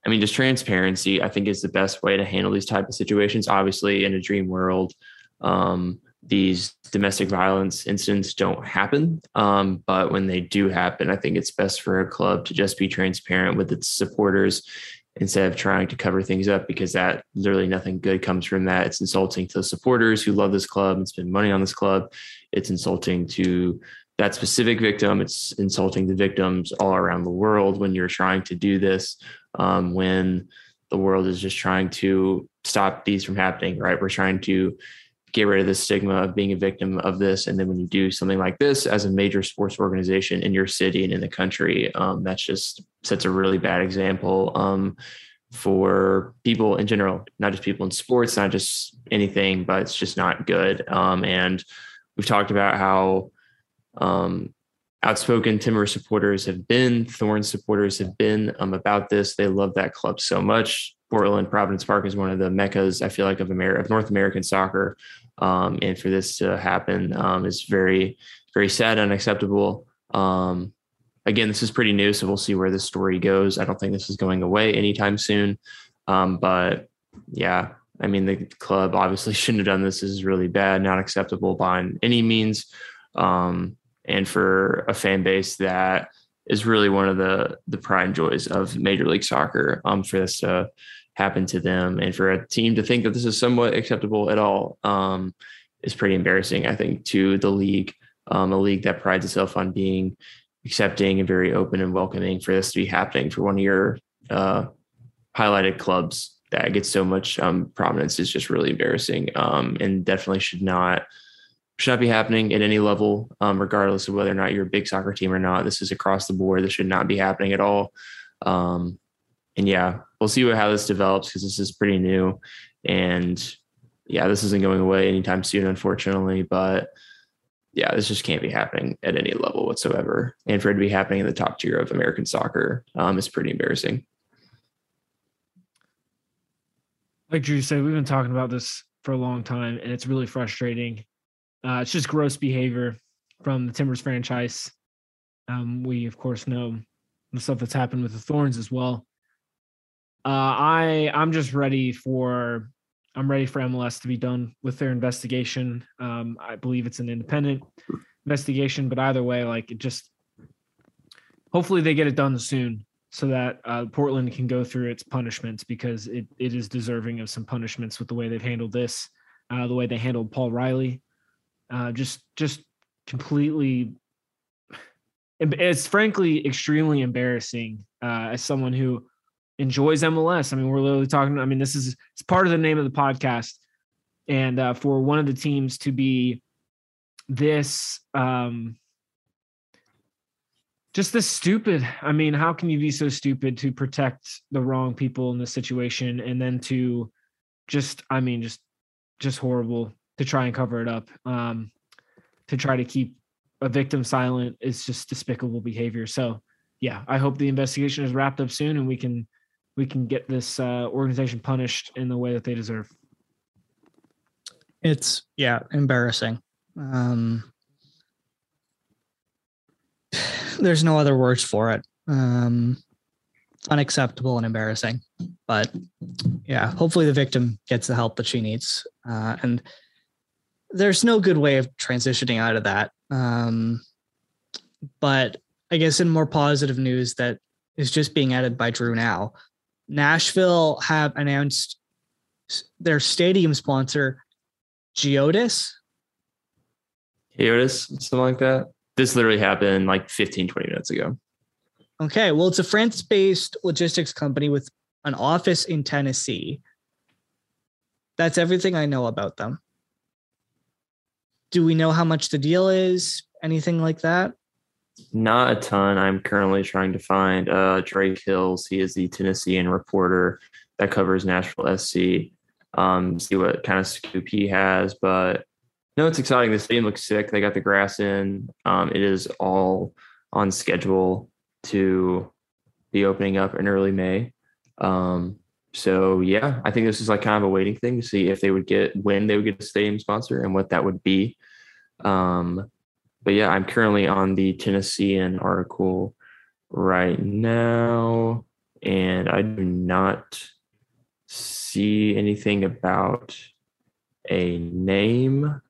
I mean, just transparency, I think, is the best way to handle these type of situations. Obviously, in a dream world, um, these domestic violence incidents don't happen. Um, but when they do happen, I think it's best for a club to just be transparent with its supporters instead of trying to cover things up because that literally nothing good comes from that. It's insulting to the supporters who love this club and spend money on this club. It's insulting to that specific victim. It's insulting the victims all around the world when you're trying to do this, um, when the world is just trying to stop these from happening, right? We're trying to get rid of the stigma of being a victim of this. And then when you do something like this as a major sports organization in your city and in the country, um, that's just sets a really bad example um, for people in general, not just people in sports, not just anything, but it's just not good. Um, and we've talked about how um, outspoken Timber supporters have been, Thorn supporters have been um, about this. They love that club so much. Portland Providence Park is one of the meccas I feel like of America of North American soccer, um, and for this to happen um, is very very sad, and unacceptable. Um, again, this is pretty new, so we'll see where this story goes. I don't think this is going away anytime soon, um, but yeah, I mean the club obviously shouldn't have done this. This is really bad, not acceptable by any means, um, and for a fan base that is really one of the the pride and joys of Major League Soccer. Um, for this to happen to them and for a team to think that this is somewhat acceptable at all um, is pretty embarrassing, I think, to the league, um, a league that prides itself on being accepting and very open and welcoming for this to be happening for one of your uh, highlighted clubs that gets so much um, prominence is just really embarrassing um, and definitely should not should not be happening at any level, um, regardless of whether or not you're a big soccer team or not. This is across the board. This should not be happening at all. And yeah, we'll see what, how this develops because this is pretty new. And yeah, this isn't going away anytime soon, unfortunately. But yeah, this just can't be happening at any level whatsoever. And for it to be happening in the top tier of American soccer um, is pretty embarrassing. Like Drew said, we've been talking about this for a long time, and it's really frustrating. Uh, it's just gross behavior from the Timbers franchise. Um, we, of course, know the stuff that's happened with the Thorns as well. Uh, I I'm just ready for I'm ready for MLS to be done with their investigation. Um, I believe it's an independent investigation, but either way, like it just hopefully they get it done soon so that uh, Portland can go through its punishments because it, it is deserving of some punishments with the way they've handled this, uh, the way they handled Paul Riley, uh, just just completely. It's frankly extremely embarrassing uh, as someone who enjoys MLS. I mean, we're literally talking. I mean, this is it's part of the name of the podcast, and uh, for one of the teams to be this, um, just this stupid. I mean, how can you be so stupid to protect the wrong people in this situation, and then to just, I mean, just, just horrible to try and cover it up, um, to try to keep a victim silent is just despicable behavior. So, yeah, I hope the investigation is wrapped up soon and we can we can get this uh, organization punished in the way that they deserve. It's yeah, embarrassing. Um, there's no other words for it. Um, unacceptable and embarrassing. But yeah, hopefully the victim gets the help that she needs. Uh, and there's no good way of transitioning out of that. Um, but I guess in more positive news that is just being added by Drew now, Nashville have announced their stadium sponsor, Geodis, Aotis, something like that. This literally happened like 15, 20 minutes ago. Okay, well, it's a France-based logistics company with an office in Tennessee. That's everything I know about them. Do we know how much the deal is? Anything like that? Not a ton. I'm currently trying to find uh, Drake Hills. He is the Tennessean reporter that covers Nashville SC. Um, see what kind of scoop he has. But no, it's exciting. The stadium looks sick. They got the grass in. Um, it is all on schedule to be opening up in early May. Um, so yeah, I think this is like kind of a waiting thing to see if they would get when they would get a stadium sponsor and what that would be. Um, but yeah, I'm currently on the Tennessean article right now, and I do not see anything about a name.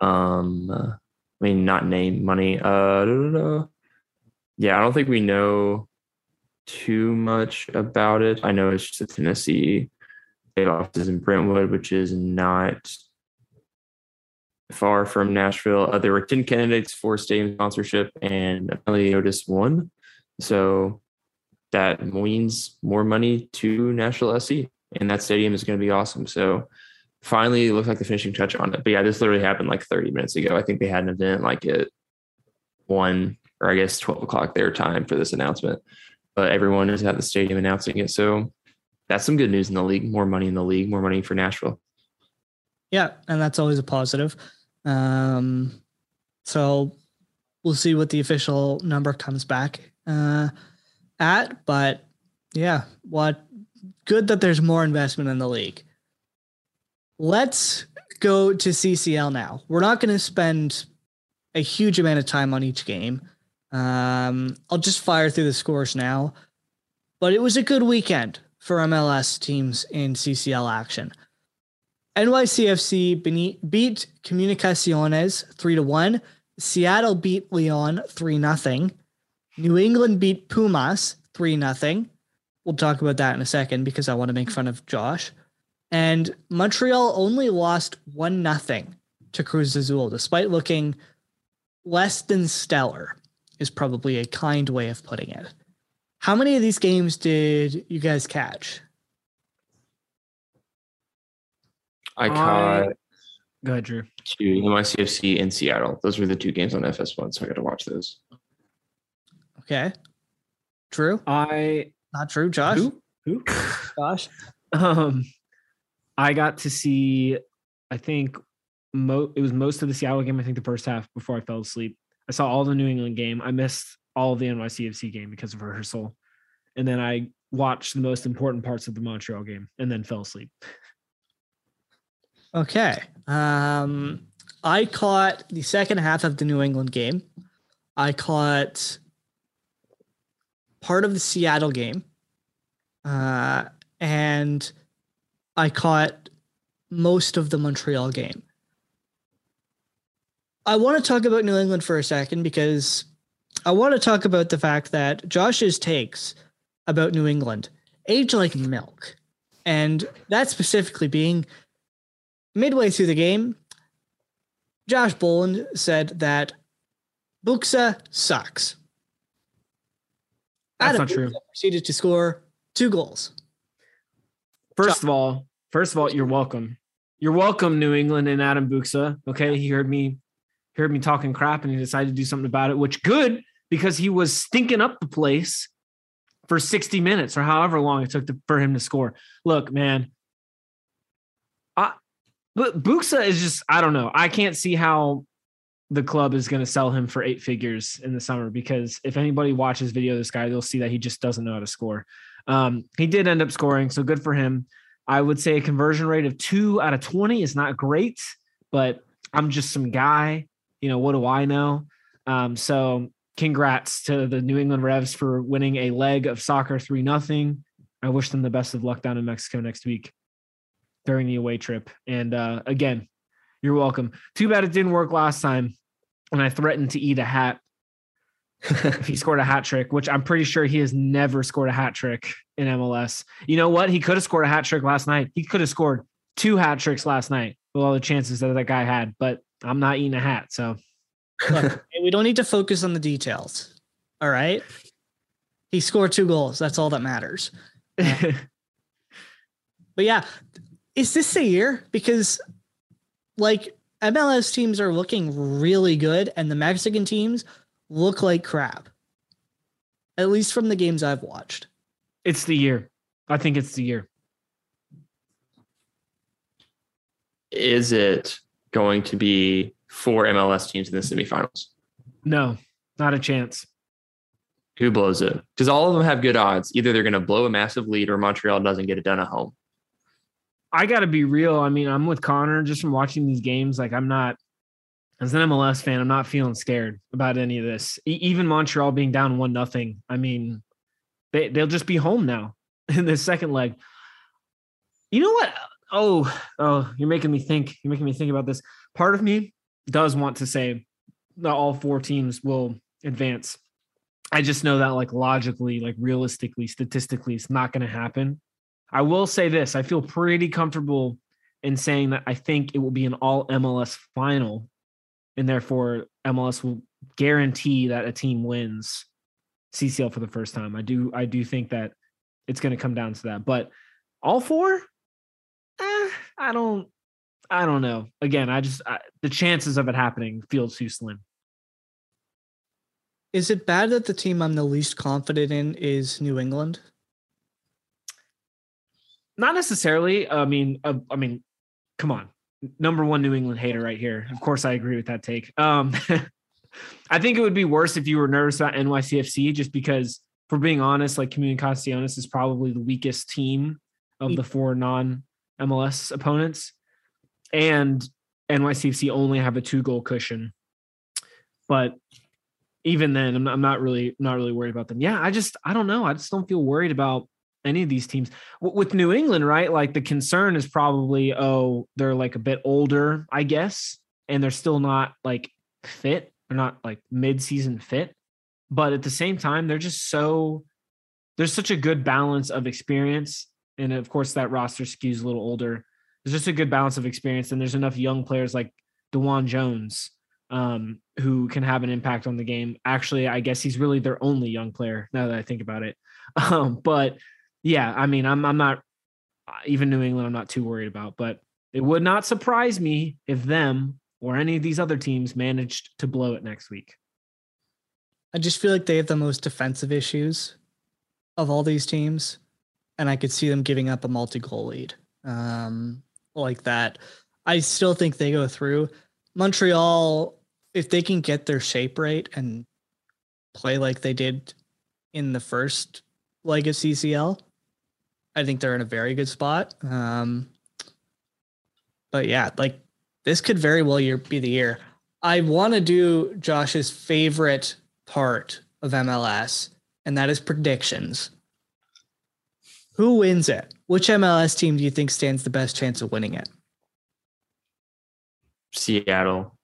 Um, I mean, not name money. Uh, yeah, I don't think we know too much about it. I know it's just a Tennessee. Offices in Brentwood, which is not far from Nashville. Uh, there were 10 candidates for stadium sponsorship, and Otis won. So that means more money to Nashville SC, and that stadium is going to be awesome. So finally, it looks like the finishing touch on it. But yeah, this literally happened like 30 minutes ago. I think they had an event like at one or I guess 12 o'clock their time for this announcement. But everyone is at the stadium announcing it. So that's some good news in the league. More money in the league, more money for Nashville. Yeah, and that's always a positive. Um, so we'll see what the official number comes back uh, at. But yeah, what good that there's more investment in the league. Let's go to CCL now. We're not going to spend a huge amount of time on each game. Um, I'll just fire through the scores now. But it was a good weekend for MLS teams in CCL action. NYCFC beat Comunicaciones 3 to 1. Seattle beat Leon 3 0. New England beat Pumas 3 0. We'll talk about that in a second because I want to make fun of Josh. And Montreal only lost 1 0 to Cruz Azul, despite looking less than stellar, is probably a kind way of putting it. How many of these games did you guys catch? I caught Go ahead, Drew. two NYCFC in Seattle. Those were the two games on FS1, so I got to watch those. Okay. True. I Not true, Josh. who who Josh. um I got to see I think mo- it was most of the Seattle game I think the first half before I fell asleep. I saw all the New England game. I missed all of the NYCFC game because of rehearsal. And then I watched the most important parts of the Montreal game and then fell asleep. Okay. Um, I caught the second half of the New England game. I caught part of the Seattle game. Uh, and I caught most of the Montreal game. I want to talk about New England for a second because I want to talk about the fact that Josh's takes about New England age like milk. And that specifically being midway through the game, Josh Boland said that Buksa sucks. That's Adam not true. Buksa Proceeded to score two goals. First of all, first of all, you're welcome. You're welcome, New England and Adam Buksa. Okay, he heard me, heard me talking crap, and he decided to do something about it. Which good because he was stinking up the place for 60 minutes or however long it took to, for him to score. Look, man, I but Buksa is just I don't know. I can't see how the club is going to sell him for eight figures in the summer because if anybody watches video of this guy, they'll see that he just doesn't know how to score. Um, he did end up scoring, so good for him. I would say a conversion rate of two out of 20 is not great, but I'm just some guy. You know, what do I know? Um, so congrats to the New England Revs for winning a leg of soccer 3 nothing. I wish them the best of luck down in Mexico next week during the away trip. And uh, again, you're welcome. Too bad it didn't work last time when I threatened to eat a hat if he scored a hat trick, which I'm pretty sure he has never scored a hat trick in MLS. You know what? He could have scored a hat trick last night. He could have scored two hat tricks last night with all the chances that that guy had, but I'm not eating a hat. So Look, we don't need to focus on the details. All right. He scored two goals. That's all that matters. But yeah, is this a year? Because like MLS teams are looking really good and the Mexican teams look like crap. At least from the games I've watched. it's the year. I think it's the year. Is it going to be four MLS teams in the semifinals? No, not a chance. Who blows it? Because all of them have good odds. Either they're going to blow a massive lead or Montreal doesn't get it done at home. I got to be real. I mean, I'm with Connor just from watching these games. Like, I'm not, as an MLS fan, I'm not feeling scared about any of this. E- even Montreal being down one nothing. I mean, they they'll just be home now in the second leg. You know what? Oh, oh, you're making me think. You're making me think about this. Part of me does want to say that all four teams will advance. I just know that, like, logically, like, realistically, statistically, it's not going to happen. I will say this I feel pretty comfortable in saying that I think it will be an all MLS final, and therefore MLS will guarantee that a team wins CCL for the first time. I do I do think that it's going to come down to that. But all four, eh, I don't I don't know. Again, I just I, the chances of it happening feel too slim. Is it bad that the team I'm the least confident in is New England? Not necessarily. I mean, uh, I mean, come on, number one New England hater right here. Of course, I agree with that take. Um, I think it would be worse if you were nervous about NYCFC, just because, for being honest, like Comunicaciones is probably the weakest team of the four non MLS opponents, and NYCFC only have a two goal cushion. But even then, I'm not, I'm not really not really worried about them. Yeah, I just I don't know. I just don't feel worried about any of these teams with New England, right? Like the concern is probably, oh, they're like a bit older, I guess, and they're still not like fit. They're not like mid-season fit, but at the same time, they're just so there's such a good balance of experience, and of course, that roster skews a little older. There's just a good balance of experience, and there's enough young players like DeJuan Jones um, who can have an impact on the game. Actually, I guess he's really their only young player now that I think about it. Um, but yeah, I mean, I'm I'm not even New England. I'm not too worried about, but it would not surprise me if them or any of these other teams managed to blow it next week. I just feel like they have the most defensive issues of all these teams, and I could see them giving up a multi-goal lead um, like that. I still think they go through. Montreal, if they can get their shape right and play like they did in the first leg of CCL, I think they're in a very good spot. Um, but yeah, like this could very well year, be the year. I want to do Josh's favorite part of MLS, and that is predictions. Who wins it? Which MLS team do you think stands the best chance of winning it? Seattle.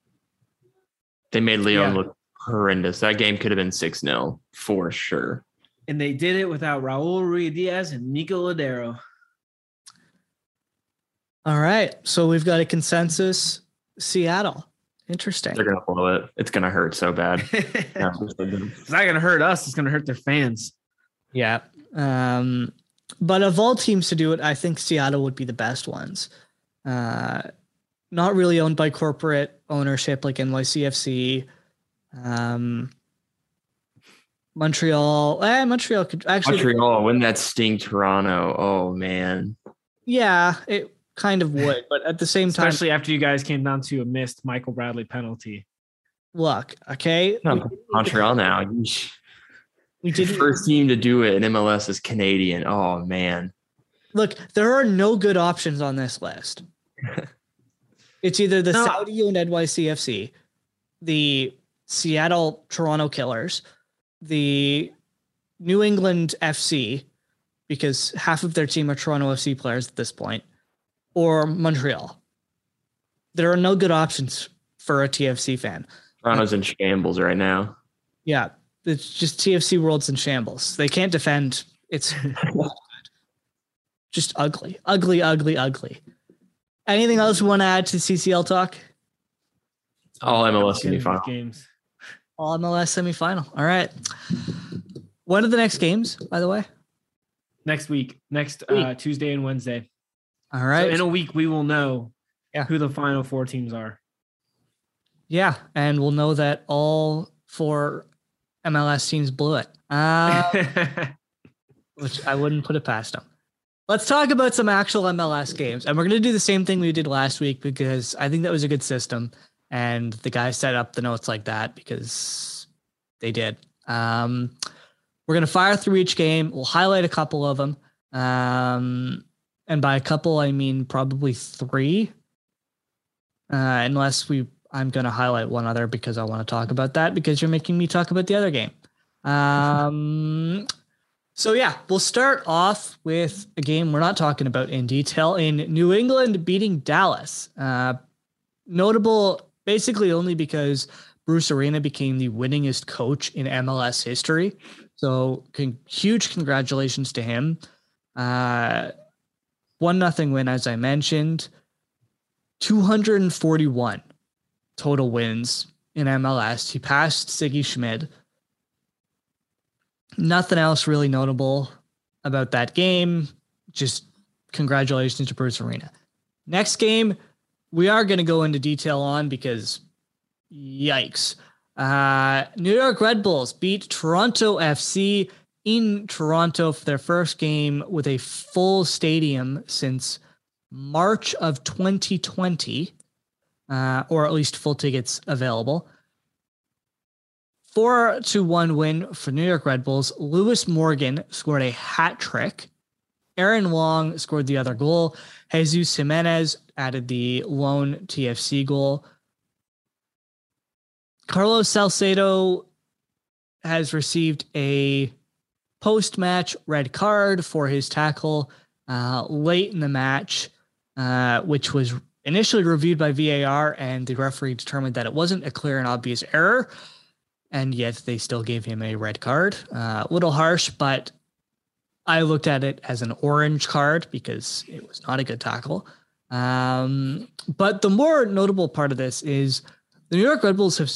They made Leon Yeah. look horrendous. That game could have been 6 0 for sure. And they did it without Raul Ruidiaz and Nico Lodeiro. All right. So we've got a consensus Seattle. Interesting. They're going to blow it. It's going to hurt so bad. Yeah. it's not going to hurt us. It's going to hurt their fans. Yeah. Um, but of all teams to do it, I think Seattle would be the best ones. Uh, not really owned by corporate ownership like NYCFC. Um, Montreal, eh, Montreal could actually, Montreal, win that sting Toronto. Oh, man. yeah, it kind of would, but at the same time, Especially after you guys came down to a missed Michael Bradley penalty. look, okay, No, Montreal now. We didn't First team to do it in MLS is Canadian. Oh, man. look. There are no good options on this list. it's either the No. Saudi-owned NYCFC, the Seattle Toronto Killers, the New England FC, because half of their team are Toronto FC players at this point, or Montreal. There are no good options for a TFC fan. Toronto's in shambles right now. Yeah, it's just TFC World's in shambles. They can't defend. It's just ugly, ugly, ugly, ugly. Anything else you want to add to CCL talk? All MLS Getting these semifinal. games. All MLS semifinal. All right. When are the next games, by the way? Next week, next uh, Tuesday and Wednesday. All right. So in a week, we will know Yeah. who the final four teams are. yeah. And we'll know that all four MLS teams blew it. Uh, which I wouldn't put it past them. Let's talk about some actual MLS games. And we're going to do the same thing we did last week because I think that was a good system. And the guy set up the notes like that because they did. Um, we're going to fire through each game. We'll highlight a couple of them. Um, and by a couple, I mean probably three. Uh, unless we, I'm going to highlight one other because I want to talk about that because you're making me talk about the other game. Um, so yeah, we'll start off with a game we're not talking about in detail in New England beating Dallas. Uh, notable basically only because Bruce Arena became the winningest coach in MLS history. So con- huge congratulations to him. Uh, one nothing win, as I mentioned. 241 total wins in MLS. He passed Sigi Schmid. Nothing else really notable about that game. Just congratulations to Bruce Arena. Next game, we are going to go into detail on because yikes. Uh, New York Red Bulls beat Toronto FC in Toronto for their first game with a full stadium since March of 2020, uh, or at least full tickets available. Four to one win for New York Red Bulls. Lewis Morgan scored a hat trick. Aaron Long scored the other goal. Jesus Jimenez added the lone TFC goal. Carlos Salcedo has received a post match red card for his tackle uh, late in the match, uh, which was initially reviewed by VAR, and the referee determined that it wasn't a clear and obvious error. And yet they still gave him a red card. Uh, a little harsh, but I looked at it as an orange card because it was not a good tackle. Um, but the more notable part of this is the New York Red Bulls have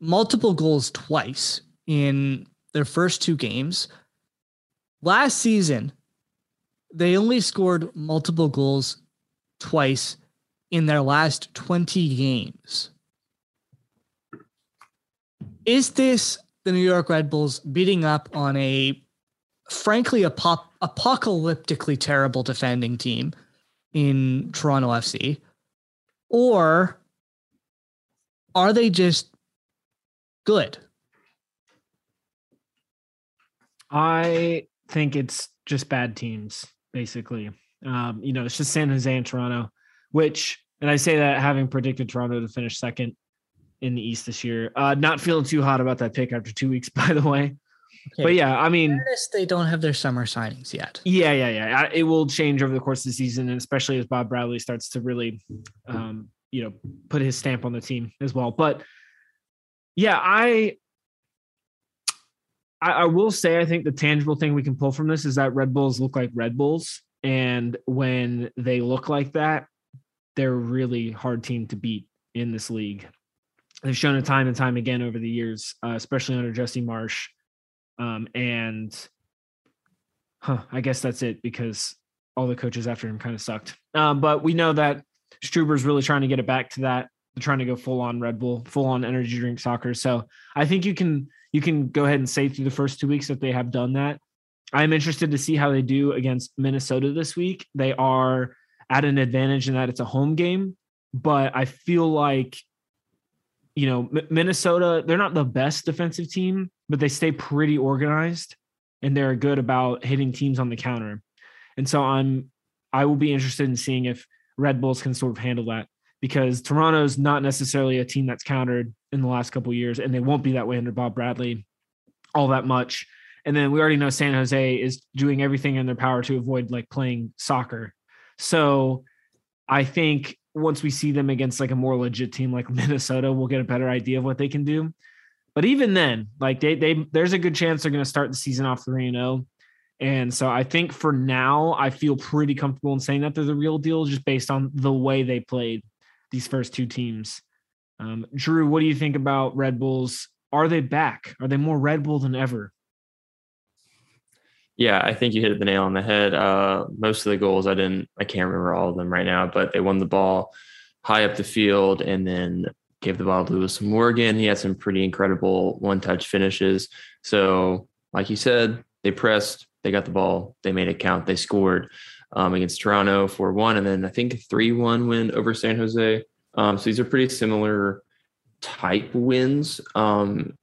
multiple goals twice in their first two games. Last season, they only scored multiple goals twice in their last 20 games. Is this the New York Red Bulls beating up on a frankly apo- apocalyptically terrible defending team in Toronto FC? Or are they just good? I think it's just bad teams, basically. Um, you know, it's just San Jose and Toronto, which, and I say that having predicted Toronto to finish second in the East this year. Uh, not feeling too hot about that pick after two weeks, by the way. But yeah, I mean, fairness, they don't have their summer signings yet. yeah, yeah, yeah. It will change over the course of the season, and especially as Bob Bradley starts to really, um, you know, put his stamp on the team as well. But yeah, I, I, I will say, I think the tangible thing we can pull from this is that Red Bulls look like Red Bulls, and when they look like that, they're a really hard team to beat in this league. They've shown it time and time again over the years, uh, especially under Jesse Marsch. Um, and huh, I guess that's it because all the coaches after him kind of sucked. Um, but we know that Struber's really trying to get it back to that. They're trying to go full on Red Bull, full on energy drink soccer. So I think you can you can go ahead and say through the first two weeks that they have done that. I'm interested to see how they do against Minnesota this week. They are at an advantage in that it's a home game, but I feel like you know M- Minnesota they're not the best defensive team, but they stay pretty organized and they're good about hitting teams on the counter. And so I'm I will be interested in seeing if Red Bulls can sort of handle that because Toronto's not necessarily a team that's countered in the last couple years and they won't be that way under Bob Bradley all that much. And then we already know San Jose is doing everything in their power to avoid like playing soccer. So I think once we see them against like a more legit team like Minnesota, we'll get a better idea of what they can do. But even then, like they they there's a good chance they're going to start the season off 3 0. And so I think for now, I feel pretty comfortable in saying that they're the real deal just based on the way they played these first two teams. Um, Drew, what do you think about Red Bulls? Are they back? Are they more Red Bull than ever? Yeah, I think you hit the nail on the head. Uh, most of the goals, I didn't, I can't remember all of them right now, but they won the ball high up the field and then gave the ball to Lewis Morgan. He had some pretty incredible one touch finishes. So, like you said, they pressed, they got the ball, they made it count, they scored um, against Toronto 4 1, and then I think 3 1 win over San Jose. Um, so, these are pretty similar type wins. Um,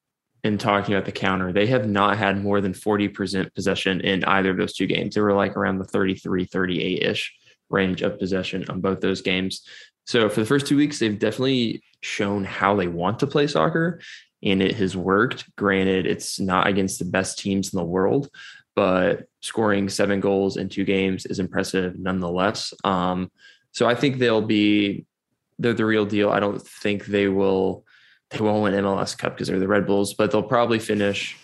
in talking about the counter, they have not had more than 40% possession in either of those two games. They were like around the 33, 38 ish range of possession on both those games. So for the first two weeks, they've definitely shown how they want to play soccer and it has worked. Granted, it's not against the best teams in the world, but scoring seven goals in two games is impressive nonetheless. Um, so I think they'll be they're the real deal. I don't think they will they won't win MLS Cup because they're the Red Bulls, but they'll probably finish.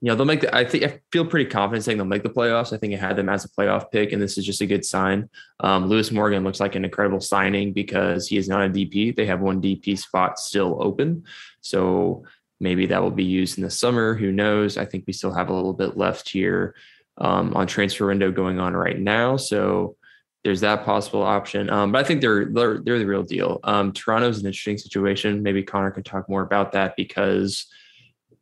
You know, they'll make the. I think I feel pretty confident saying they'll make the playoffs. I think I had them as a playoff pick, and this is just a good sign. Um, Lewis Morgan looks like an incredible signing because he is not a DP. They have one DP spot still open, so maybe that will be used in the summer. Who knows? I think we still have a little bit left here um, on transfer window going on right now, so there's that possible option. Um, but I think they're, they're they're the real deal. Um, Toronto's an interesting situation. Maybe Connor can talk more about that because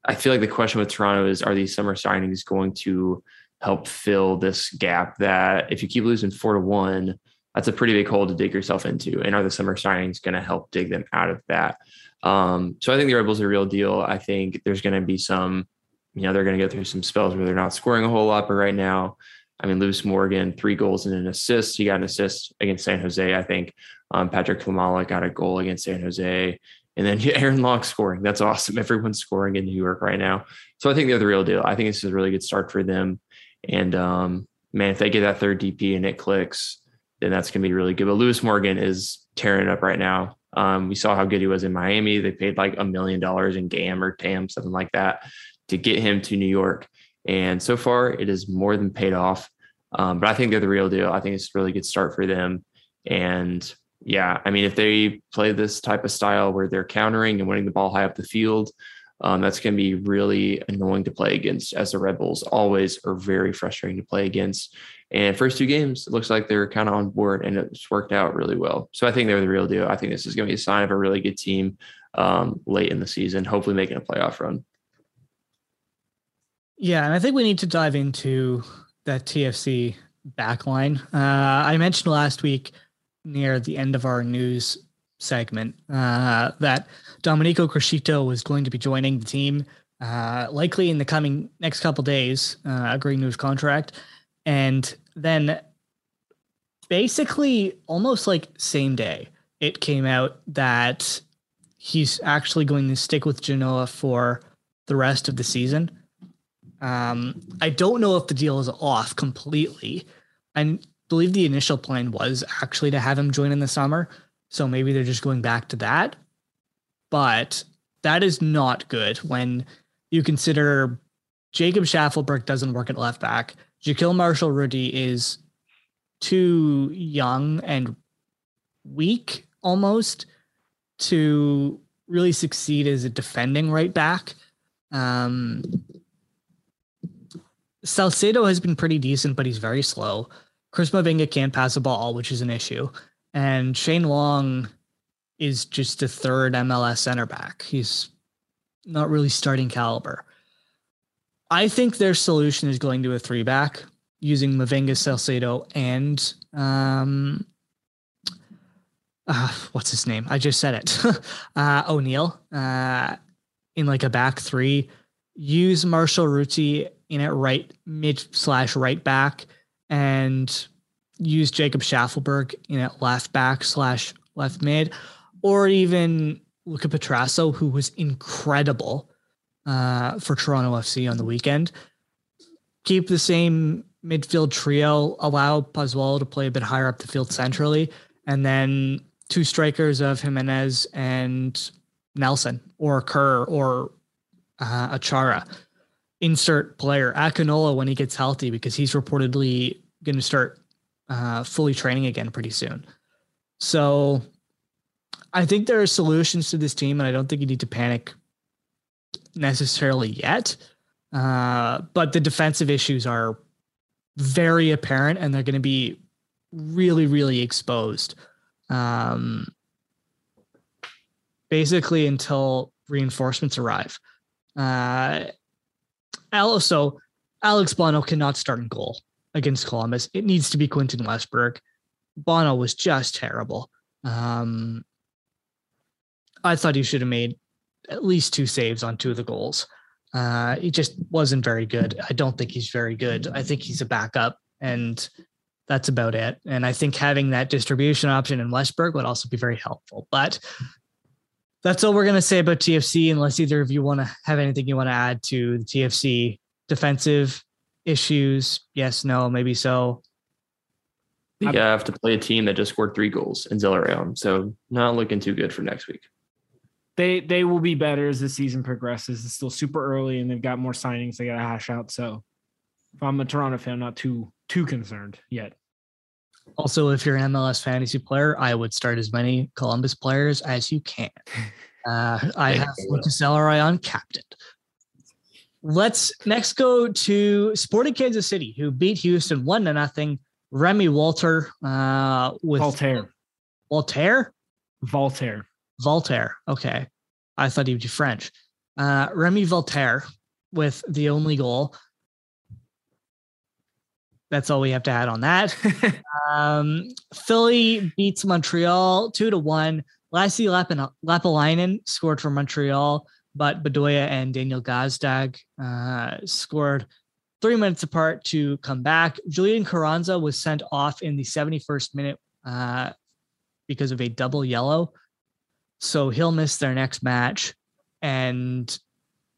I feel like the question with Toronto is: Are these summer signings going to help fill this gap? That if you keep losing four to one, that's a pretty big hole to dig yourself into. And are the summer signings going to help dig them out of that? Um, so I think the Red Bulls are a real deal. I think there's going to be some, you know, they're going to go through some spells where they're not scoring a whole lot, but right now I mean, Lewis Morgan, three goals and an assist. He got an assist against San Jose, I think. Um, Patrick Klimala got a goal against San Jose. And then Aaron Long scoring. That's awesome. Everyone's scoring in New York right now. So I think they're the real deal. I think this is a really good start for them. And um, man, if they get that third DP and it clicks, then that's going to be really good. But Lewis Morgan is tearing it up right now. Um, we saw how good he was in Miami. They paid like a million dollars in GAM or TAM, something like that, to get him to New York. And so far, it is more than paid off. Um, but I think they're the real deal. I think it's a really good start for them. And yeah, I mean, if they play this type of style where they're countering and winning the ball high up the field, um, that's going to be really annoying to play against, as the Red Bulls always are very frustrating to play against. And first two games, it looks like they're kind of on board and it's worked out really well. So I think they're the real deal. I think this is going to be a sign of a really good team um, late in the season, hopefully making a playoff run. Yeah, and I think we need to dive into that TFC backline. Uh, I mentioned last week near the end of our news segment uh, that Domenico Criscito was going to be joining the team uh, likely in the coming next couple days, uh, agreeing to his contract. And then basically almost like same day, it came out that he's actually going to stick with Genoa for the rest of the season. Um, I don't know if the deal is off completely. I believe the initial plan was actually to have him join in the summer. So maybe they're just going back to that. But that is not good when you consider Jacob Shaffelburg doesn't work at left back. Jahkeele Marshall-Rutty is too young and weak almost to really succeed as a defending right back. Um, Salcedo has been pretty decent, but he's very slow. Chris Mavinga can't pass a ball, which is an issue. And Shane Long is just a third MLS center back. He's not really starting caliber. I think their solution is going to a three back using Mavinga, Salcedo, and um, uh, what's his name? I just said it. uh, O'Neill uh, in like a back three. Use Marshall-Rutty in at right mid slash right back and use Jacob Shaffelburg in at left back slash left mid, or even Luca Petrasso, who was incredible uh, for Toronto FC on the weekend. Keep the same midfield trio, allow Pozuelo to play a bit higher up the field centrally, and then two strikers of Jimenez and Nelson or Kerr or uh, Achara insert player Akinola when he gets healthy because he's reportedly going to start uh, fully training again pretty soon. So I think there are solutions to this team, and I don't think you need to panic necessarily yet. Uh, but the defensive issues are very apparent, and they're going to be really, really exposed. Um, basically, until reinforcements arrive. Uh, also, Alex Bono cannot start in goal against Columbus. It needs to be Quentin Westberg. Bono was just terrible. Um, I thought he should have made at least two saves on two of the goals. Uh, he just wasn't very good. I don't think he's very good. I think he's a backup, and that's about it. And I think having that distribution option in Westberg would also be very helpful. But that's all we're going to say about TFC, unless either of you want to have anything you want to add to the TFC defensive issues. Yes, no, maybe so. Yeah, I have to play a team that just scored three goals in Zelarayán, so not looking too good for next week. They they will be better as the season progresses. It's still super early, and they've got more signings they got to hash out. So, if I'm a Toronto fan, I'm not too too concerned yet. Also, if you're an MLS fantasy player, I would start as many Columbus players as you can. Uh, I have Lucas on captain. Let's next go to Sporting Kansas City, who beat Houston one to nothing. Remy Walter uh, with Voltaire. Voltaire. Voltaire. Voltaire. Okay, I thought he'd be French. Uh, Remy Voltaire with the only goal. That's all we have to add on that. um, Philly beats Montreal two to one. Lassi Lappalainen scored for Montreal, but Bedoya and Daniel Gazdag uh, scored three minutes apart to come back. Julian Carranza was sent off in the 71st minute uh, because of a double yellow. So he'll miss their next match. And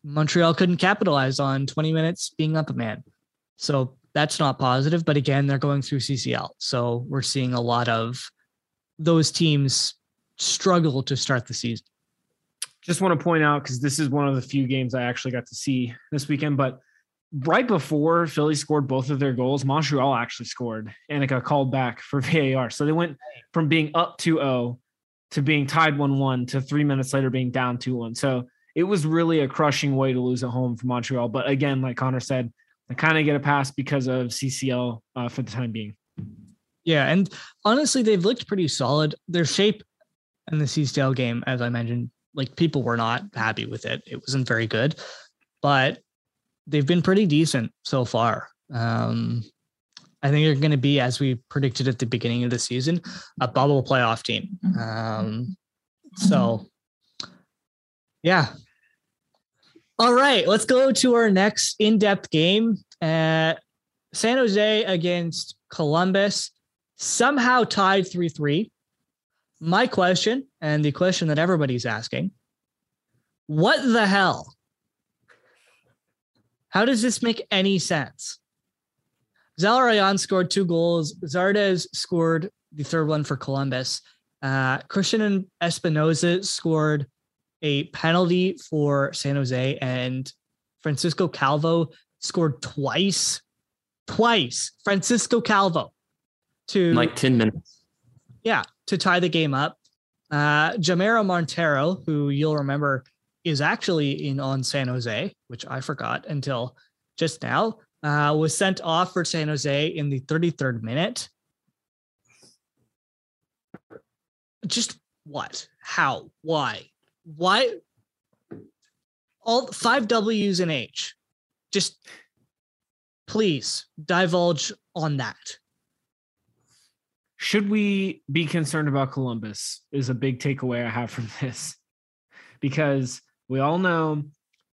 Montreal couldn't capitalize on 20 minutes being up a man. So that's not positive. But again, they're going through CCL. So we're seeing a lot of those teams struggle to start the season. Just want to point out because this is one of the few games I actually got to see this weekend. But right before Philly scored both of their goals, Montreal actually scored and it got called back for VAR. So they went from being up 2 0 to being tied 1 1 to three minutes later being down 2 1. So it was really a crushing way to lose at home for Montreal. But again, like Connor said, I kind of get a pass because of CCL uh, for the time being. Yeah, and honestly, they've looked pretty solid. Their shape in the CCL game, as I mentioned, like people were not happy with it. It wasn't very good, but they've been pretty decent so far. Um, I think they're going to be, as we predicted at the beginning of the season, a bubble playoff team. Um, so, yeah, all right, let's go to our next in-depth game. Uh, San Jose against Columbus, somehow tied 3-3. My question, and the question that everybody's asking, what the hell? How does this make any sense? Zelarayan scored two goals. Zardes scored the third one for Columbus. Uh, Cristian Espinoza scored a penalty for San Jose, and Francisco Calvo scored twice. Twice. Francisco Calvo to like 10 minutes. Yeah, to tie the game up. Uh Montero, who you'll remember is actually in on San Jose, which I forgot until just now, uh, was sent off for San Jose in the 33rd minute. Just what? How? Why? Why all five W's and H? Just please divulge on that. Should we be concerned about Columbus? Is a big takeaway I have from this because we all know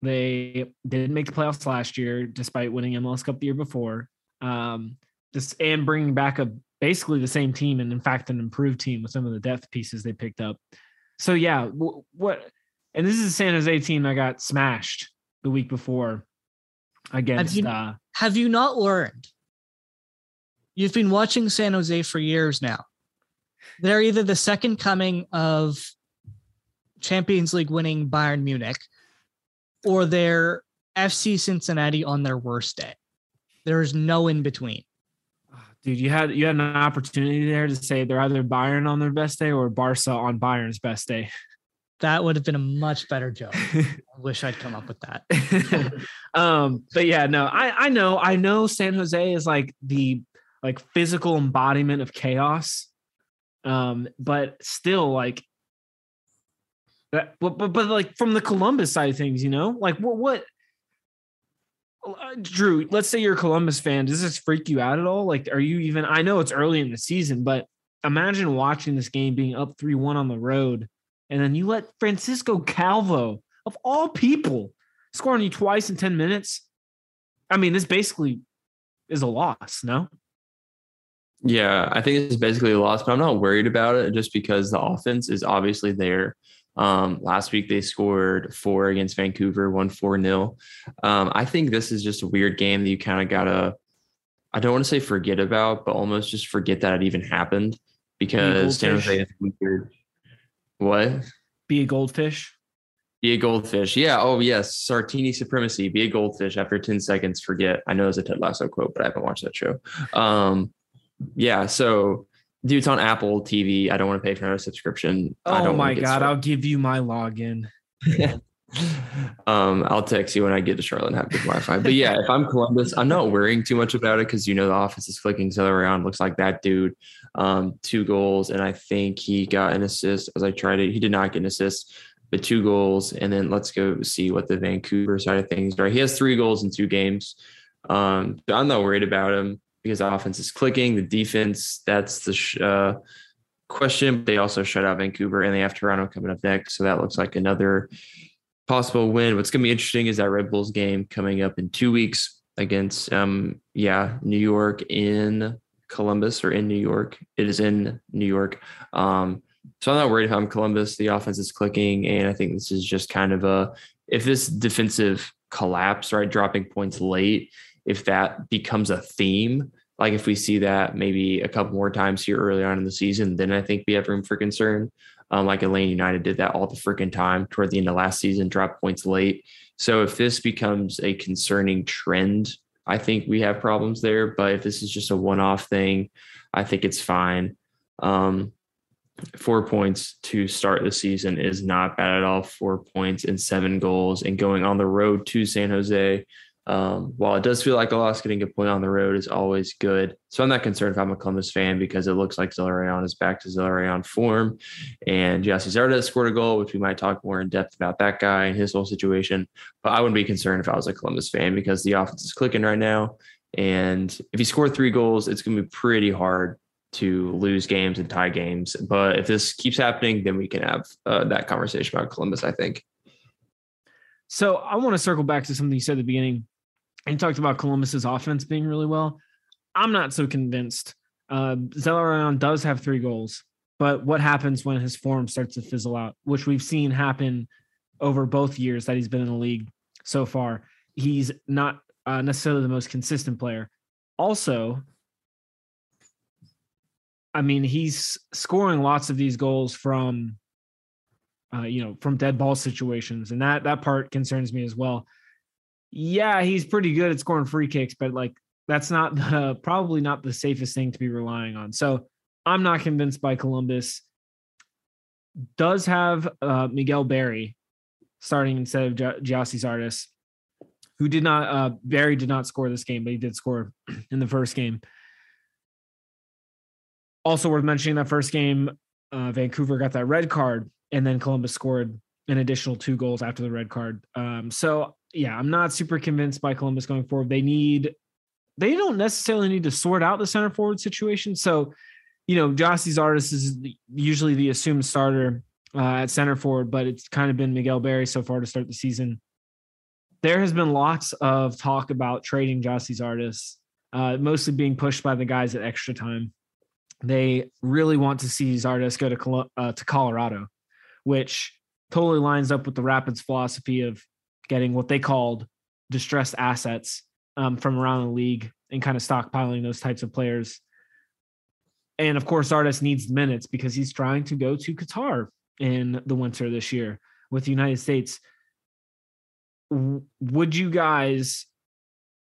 they didn't make the playoffs last year despite winning MLS Cup the year before. Um, just and bringing back a basically the same team and in fact an improved team with some of the depth pieces they picked up so yeah, what? And this is a San Jose team that got smashed the week before against. Have you, uh, have you not learned? You've been watching San Jose for years now. They're either the second coming of Champions League winning Bayern Munich, or they're FC Cincinnati on their worst day. There is no in between. Dude, you had you had an opportunity there to say they're either Bayern on their best day or Barca on Bayern's best day. That would have been a much better joke. I wish I'd come up with that. um, but yeah, no, I I know I know San Jose is like the like physical embodiment of chaos. Um, but still like that, but, but but like from the Columbus side of things, you know, like what what uh, Drew, let's say you're a Columbus fan. Does this freak you out at all? Like, are you even? I know it's early in the season, but imagine watching this game being up 3 1 on the road, and then you let Francisco Calvo, of all people, score on you twice in 10 minutes. I mean, this basically is a loss, no? Yeah, I think it's basically a loss, but I'm not worried about it just because the offense is obviously there. Um, last week they scored four against Vancouver, one four nil. Um, I think this is just a weird game that you kind of gotta. I don't want to say forget about, but almost just forget that it even happened because San Jose is weird. What? Be a goldfish. Be a goldfish. Yeah. Oh yes. Sartini supremacy. Be a goldfish. After ten seconds, forget. I know it's a Ted Lasso quote, but I haven't watched that show. Um, yeah. So Dude, it's on Apple TV. I don't want to pay for another subscription. Oh my god, started. I'll give you my login. um, I'll text you when I get to Charlotte and have good Wi-Fi. But yeah, if I'm Columbus, I'm not worrying too much about it because you know the offense is clicking so around. Looks like that dude. Um, two goals, and I think he got an assist as I tried it. He did not get an assist, but two goals. And then let's go see what the Vancouver side of things are. He has three goals in two games. Um, I'm not worried about him because the offense is clicking. The defense, that's the sh- uh, question. They also shut out Vancouver and they have Toronto coming up next. So that looks like another possible win. What's going to be interesting is that Red Bulls game coming up in two weeks against, um, yeah, New York in Columbus or in New York. It is in New York. Um, so I'm not worried if I'm Columbus. The offense is clicking. And I think this is just kind of a, if this defensive collapse, right, dropping points late, if that becomes a theme, like if we see that maybe a couple more times here early on in the season, then I think we have room for concern. Um, like Atlanta United did that all the freaking time toward the end of last season, drop points late. So if this becomes a concerning trend, I think we have problems there. But if this is just a one-off thing, I think it's fine. Um, four points to start the season is not bad at all. Four points and seven goals, and going on the road to San Jose um, while it does feel like a loss, getting a point on the road is always good. So I'm not concerned if I'm a Columbus fan because it looks like Zelarayán is back to Zelarayán form. And Gyasi Zardes scored a goal, which we might talk more in depth about that guy and his whole situation. But I wouldn't be concerned if I was a Columbus fan because the offense is clicking right now. And if he scored three goals, it's going to be pretty hard to lose games and tie games. But if this keeps happening, then we can have uh, that conversation about Columbus, I think. So I want to circle back to something you said at the beginning and talked about Columbus's offense being really well. I'm not so convinced. Uh, Zelarayán does have three goals, but what happens when his form starts to fizzle out, which we've seen happen over both years that he's been in the league so far? He's not uh, necessarily the most consistent player. Also, I mean, he's scoring lots of these goals from, uh, you know, from dead ball situations, and that that part concerns me as well yeah, he's pretty good at scoring free kicks, but like that's not the probably not the safest thing to be relying on. So I'm not convinced by Columbus. Does have uh, Miguel Berry starting instead of J- Gyasi Zardes, who did not uh, Berry did not score this game, but he did score in the first game. Also worth mentioning that first game, uh, Vancouver got that red card, and then Columbus scored an additional two goals after the red card. Um, so yeah, I'm not super convinced by Columbus going forward. They need, they don't necessarily need to sort out the center forward situation. So, you know, Gyasi Zardes is usually the assumed starter uh, at center forward, but it's kind of been Miguel Berry so far to start the season. There has been lots of talk about trading Gyasi Zardes, uh, mostly being pushed by the guys at extra time. They really want to see Zardes go to uh, to Colorado, which totally lines up with the Rapids' philosophy of getting what they called distressed assets um, from around the league and kind of stockpiling those types of players. And of course, Zardes needs minutes because he's trying to go to Qatar in the winter this year with the United States. Would you guys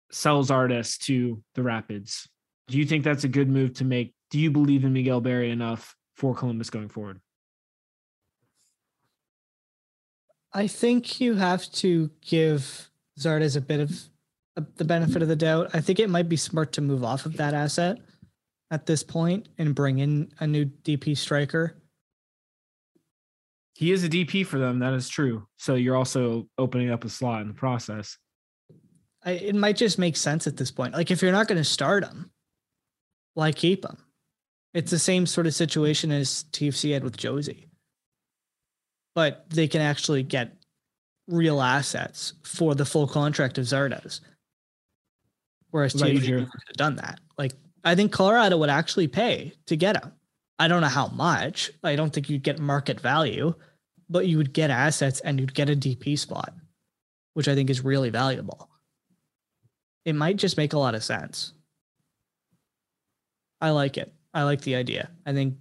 sell Zardes to the Rapids? Do you think that's a good move to make? Do you believe in Miguel Berry enough for Columbus going forward? I think you have to give Zardes a bit of the benefit of the doubt. I think it might be smart to move off of that asset at this point and bring in a new DP striker. He is a DP for them. That is true. So you're also opening up a slot in the process. I, it might just make sense at this point. Like if you're not going to start him, why keep him? It's the same sort of situation as TFC had with Jozy, but they can actually get real assets for the full contract of Zardes. Whereas What about you, TFC Drew? never could have done that. Like I think Colorado would actually pay to get him. I don't know how much. I don't think you'd get market value, but you would get assets and you'd get a DP spot, which I think is really valuable. It might just make a lot of sense. I like it. I like the idea. I think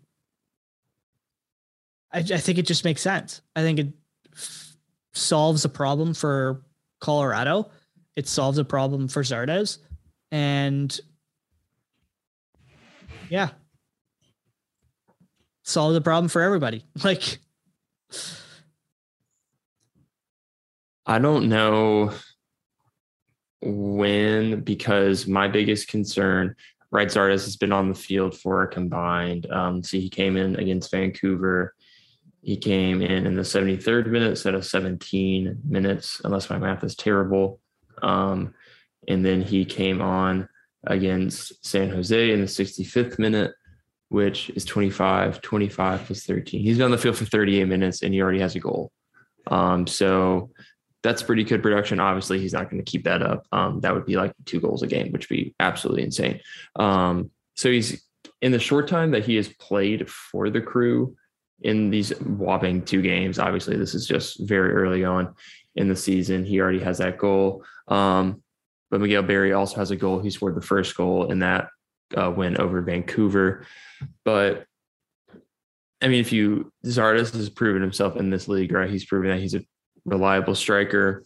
I, I think it just makes sense. I think it f- solves a problem for Colorado. It solves a problem for Zardes. And yeah. Solve the problem for everybody. Like I don't know when because my biggest concern, right, Zardes has been on the field for a combined. Um, so he came in against Vancouver. He came in in the 73rd minute instead of 17 minutes, unless my math is terrible. Um, and then he came on against San Jose in the 65th minute, which is 25, 25 plus 13. He's been on the field for 38 minutes and he already has a goal. Um, so that's pretty good production. Obviously, he's not going to keep that up. Um, that would be like two goals a game, which would be absolutely insane. Um, so he's in the short time that he has played for the crew in these whopping two games. Obviously, this is just very early on in the season. He already has that goal. Um, but Miguel Berry also has a goal. He scored the first goal in that uh, win over Vancouver. But I mean, if you Zardes has proven himself in this league, right? He's proven that he's a reliable striker.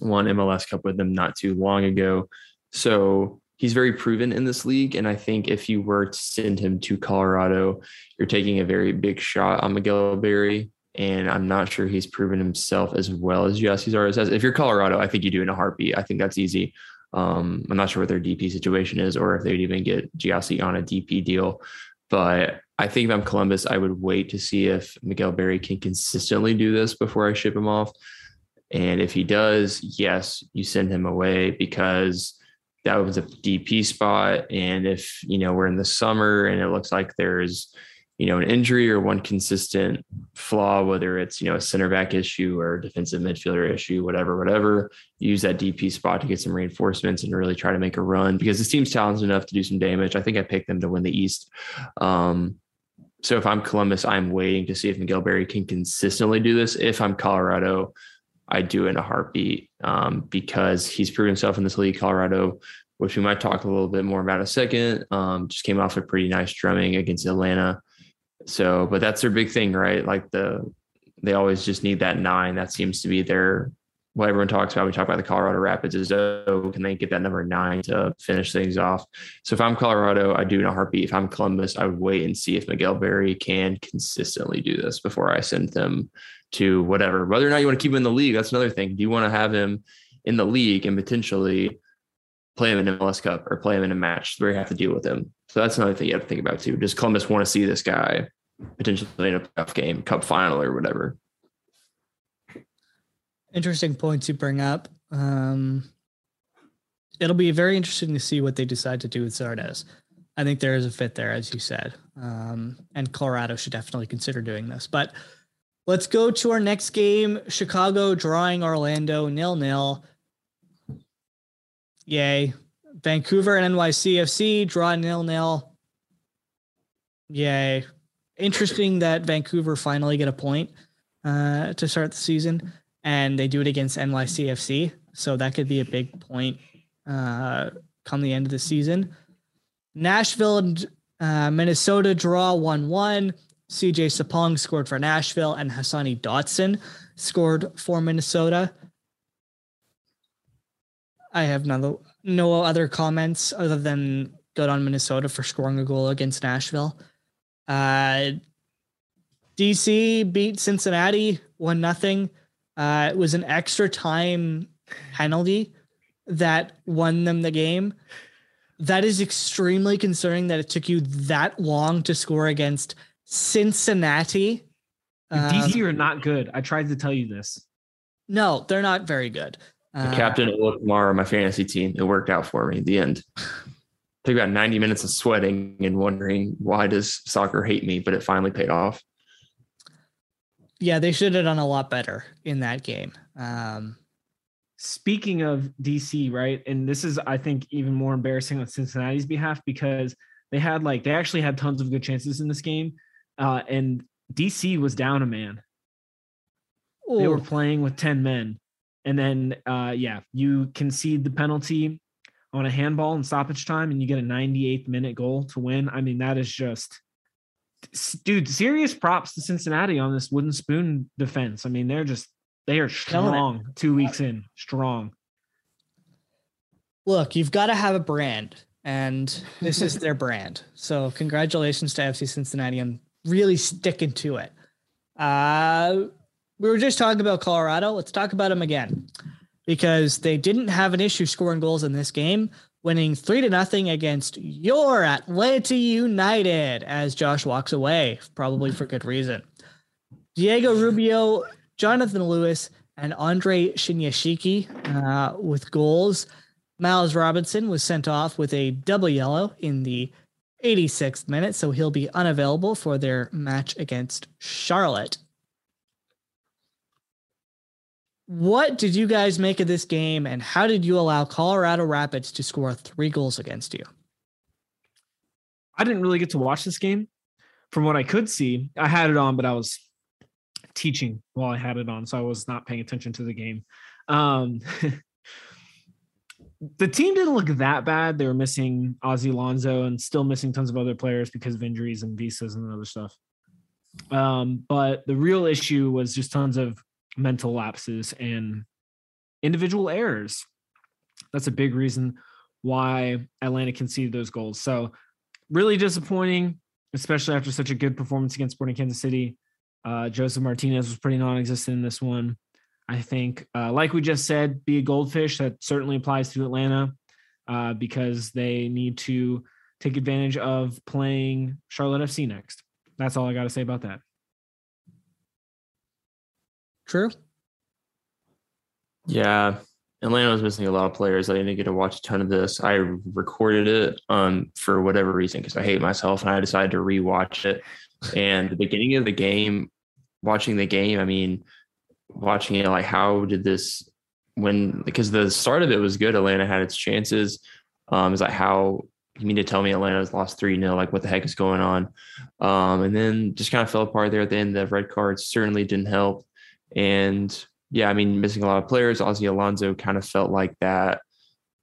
Won MLS Cup with them not too long ago. So he's very proven in this league. And I think if you were to send him to Colorado, you're taking a very big shot on Miguel Berry. And I'm not sure he's proven himself as well as Gyasi Zardes has. If you're Colorado, I think you do in a heartbeat. I think that's easy. Um, I'm not sure what their DP situation is or if they'd even get Gyasi on a DP deal. But I think if I'm Columbus, I would wait to see if Miguel Berry can consistently do this before I ship him off. And if he does, yes, you send him away because that opens up a DP spot. And if, you know, we're in the summer and it looks like there's, you know, an injury or one consistent flaw, whether it's, you know, a center back issue or defensive midfielder issue, whatever, whatever, use that DP spot to get some reinforcements and really try to make a run because this team's talented enough to do some damage. I think I picked them to win the East. Um, so if I'm Columbus, I'm waiting to see if Miguel Berry can consistently do this. If I'm Colorado, I do in a heartbeat um, because he's proven himself in this league. Colorado, which we might talk a little bit more about in a second, um, just came off a pretty nice drumming against Atlanta. So, but that's their big thing, right? Like the they always just need that nine. That seems to be their what everyone talks about. We talk about the Colorado Rapids is oh, can they get that number nine to finish things off? So if I'm Colorado, I do in a heartbeat. If I'm Columbus, I would wait and see if Miguel Berry can consistently do this before I send them to whatever. Whether or not you want to keep him in the league, that's another thing. Do you want to have him in the league and potentially play him in an MLS Cup or play him in a match where you have to deal with him? So that's another thing you have to think about too. Does Columbus want to see this guy potentially in a playoff game, cup final, or whatever? interesting points you bring up. Um, it'll be very interesting to see what they decide to do with Zardes. I think there is a fit there, as you said, um, and Colorado should definitely consider doing this. But let's go to our next game: Chicago drawing Orlando nil nil. Yay! Vancouver and NYCFC draw nil nil. Yay! Interesting that Vancouver finally get a point uh, to start the season and they do it against NYCFC. So that could be a big point uh, come the end of the season. Nashville and uh, Minnesota draw 1 1. CJ Sapong scored for Nashville, and Hassani Dotson scored for Minnesota. I have no, no other comments other than good on Minnesota for scoring a goal against Nashville. Uh, DC beat Cincinnati one nothing. Uh, it was an extra time penalty that won them the game. That is extremely concerning that it took you that long to score against Cincinnati. DC um, are not good. I tried to tell you this. No, they're not very good. The uh, captain of Lamar my fantasy team. It worked out for me in the end. Took about 90 minutes of sweating and wondering why does soccer hate me, but it finally paid off. Yeah, they should have done a lot better in that game. Um, Speaking of DC, right? And this is, I think, even more embarrassing on Cincinnati's behalf because they had like they actually had tons of good chances in this game. Uh, and DC was down a man. Ooh. They were playing with 10 men. And then uh, yeah, you concede the penalty on a handball in stoppage time and you get a 98th minute goal to win. I mean, that is just dude, serious props to Cincinnati on this wooden spoon defense. I mean, they're just they are strong two weeks in, strong. Look, you've got to have a brand, and this is their brand. So, congratulations to FC Cincinnati on really sticking to it. Uh, we were just talking about Colorado. Let's talk about them again because they didn't have an issue scoring goals in this game, winning three to nothing against your Atlanta United as Josh walks away, probably for good reason. Diego Rubio Jonathan Lewis and Andre Shinyashiki uh, with goals. Miles Robinson was sent off with a double yellow in the 86th minute, so he'll be unavailable for their match against Charlotte. What did you guys make of this game, and how did you allow Colorado Rapids to score three goals against you? I didn't really get to watch this game. From what I could see, I had it on, but I was teaching while I had it on, so I was not paying attention to the game. Um, the team didn't look that bad. They were missing Ozzy Alonso and still missing tons of other players because of injuries and visas and other stuff. Um, but the real issue was just tons of mental lapses and individual errors. That's a big reason why Atlanta conceded those goals. So, really disappointing, especially after such a good performance against Sporting Kansas City. Uh, Josef Martinez was pretty non-existent in this one. I think, uh, like we just said, be a goldfish. That certainly applies to Atlanta uh, because they need to take advantage of playing Charlotte FC next. That's all I got to say about that. True. Yeah, Atlanta was missing a lot of players. I didn't get to watch a ton of this. I recorded it um, for whatever reason because I hate myself, and I decided to rewatch it. And the beginning of the game, watching the game, I mean, watching it like how did this when because the start of it was good. Atlanta had its chances. Um, is like how you mean to tell me Atlanta's lost three 0 Like what the heck is going on? Um, and then just kind of fell apart there at the end. The red cards certainly didn't help. And yeah, I mean, missing a lot of players. Ozzy Alonso kind of felt like that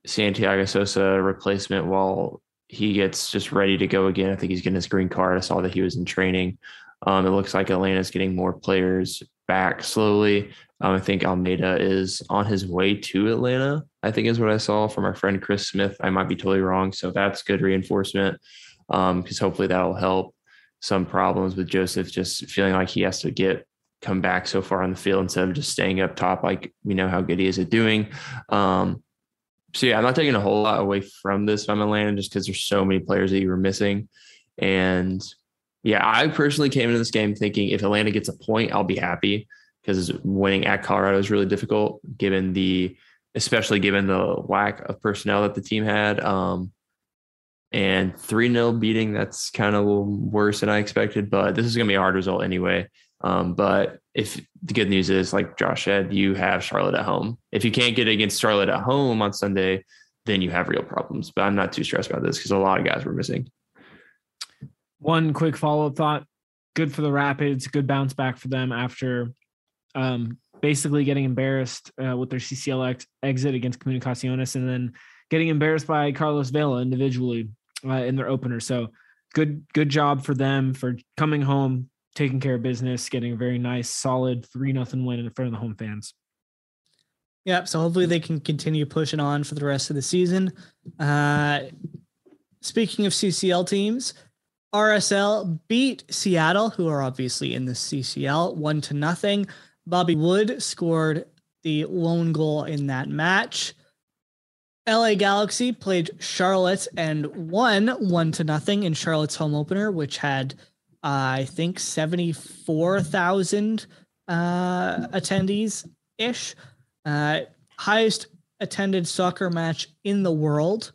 Santiago Sosa replacement while he gets just ready to go again. I think he's getting his green card. I saw that he was in training. Um, it looks like Atlanta's getting more players back slowly. Um, I think Almada is on his way to Atlanta, I think is what I saw from our friend Chris Smith. I might be totally wrong. So that's good reinforcement because um, hopefully that'll help some problems with Josef just feeling like he has to get come back so far on the field instead of just staying up top like we know how good he is at doing. Um, so yeah, I'm not taking a whole lot away from this from Atlanta just because there's so many players that you were missing. And yeah, I personally came into this game thinking if Atlanta gets a point, I'll be happy because winning at Colorado is really difficult given the, especially given the lack of personnel that the team had. Um, and 3 0 beating, that's kind of worse than I expected, but this is going to be a hard result anyway. Um, but if the good news is, like Josh said, you have Charlotte at home. If you can't get against Charlotte at home on Sunday, then you have real problems. But I'm not too stressed about this because a lot of guys were missing. One quick follow up thought good for the Rapids, good bounce back for them after um, basically getting embarrassed uh, with their CCL ex- exit against Comunicaciones and then getting embarrassed by Carlos Vela individually uh, in their opener. So good, good job for them for coming home, taking care of business, getting a very nice, solid three nothing win in front of the home fans. Yeah, so hopefully they can continue pushing on for the rest of the season. Uh, speaking of CCL teams, RSL beat Seattle, who are obviously in the CCL, one to nothing. Bobby Wood scored the lone goal in that match. LA Galaxy played Charlotte and won one to nothing in Charlotte's home opener, which had, uh, I think, 74,000 uh, attendees ish. Uh, highest attended soccer match in the world.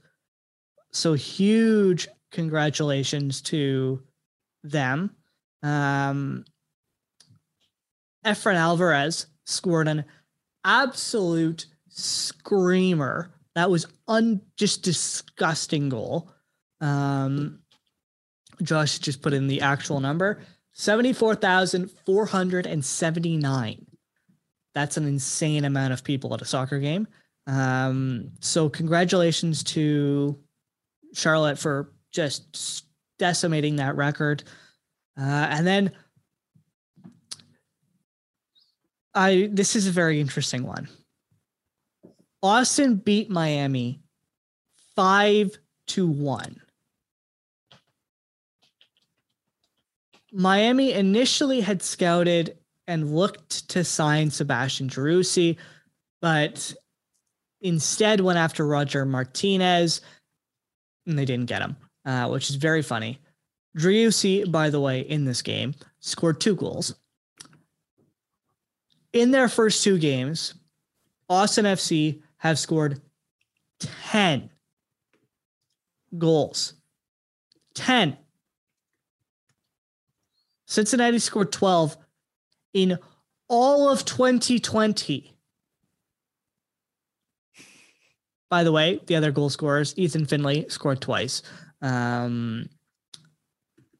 So huge congratulations to them. Um, Efrain Alvarez scored an absolute screamer. That was un just disgusting goal. Um, Josh just put in the actual number 74,479. That's an insane amount of people at a soccer game. Um, so, congratulations to Charlotte for just decimating that record. Uh, and then I this is a very interesting one. Austin beat Miami 5 to 1. Miami initially had scouted and looked to sign Sebastian Driussi, but instead went after Roger Martinez, and they didn't get him, uh, which is very funny. Driussi, by the way, in this game scored two goals. In their first two games, Austin FC have scored 10 goals. 10. Cincinnati scored 12 in all of 2020. By the way, the other goal scorers, Ethan Finlay scored twice. Um,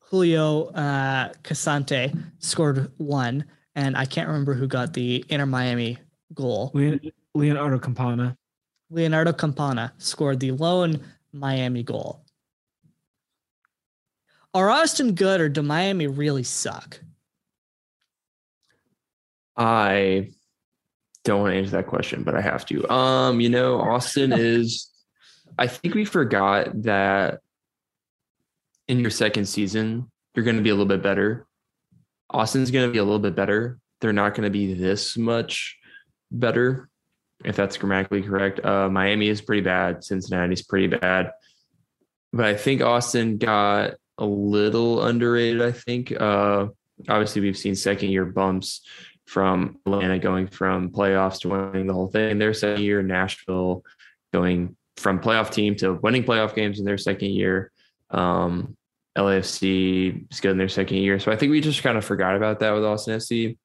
Julio uh, Cascante scored one, and I can't remember who got the Inter Miami goal. Leonardo Campana. Leonardo Campana scored the lone Miami goal. Are Austin good or do Miami really suck? I don't want to answer that question, but I have to. Um, you know, Austin is I think we forgot that in your second season, you're going to be a little bit better. Austin's going to be a little bit better. They're not going to be this much better, if that's grammatically correct. Uh, Miami is pretty bad. Cincinnati's pretty bad. But I think Austin got a little underrated, I think. Uh, obviously, we've seen second year bumps from Atlanta going from playoffs to winning the whole thing. In their second year, Nashville going from playoff team to winning playoff games in their second year. Um, LAFC is good in their second year. So I think we just kind of forgot about that with Austin FC.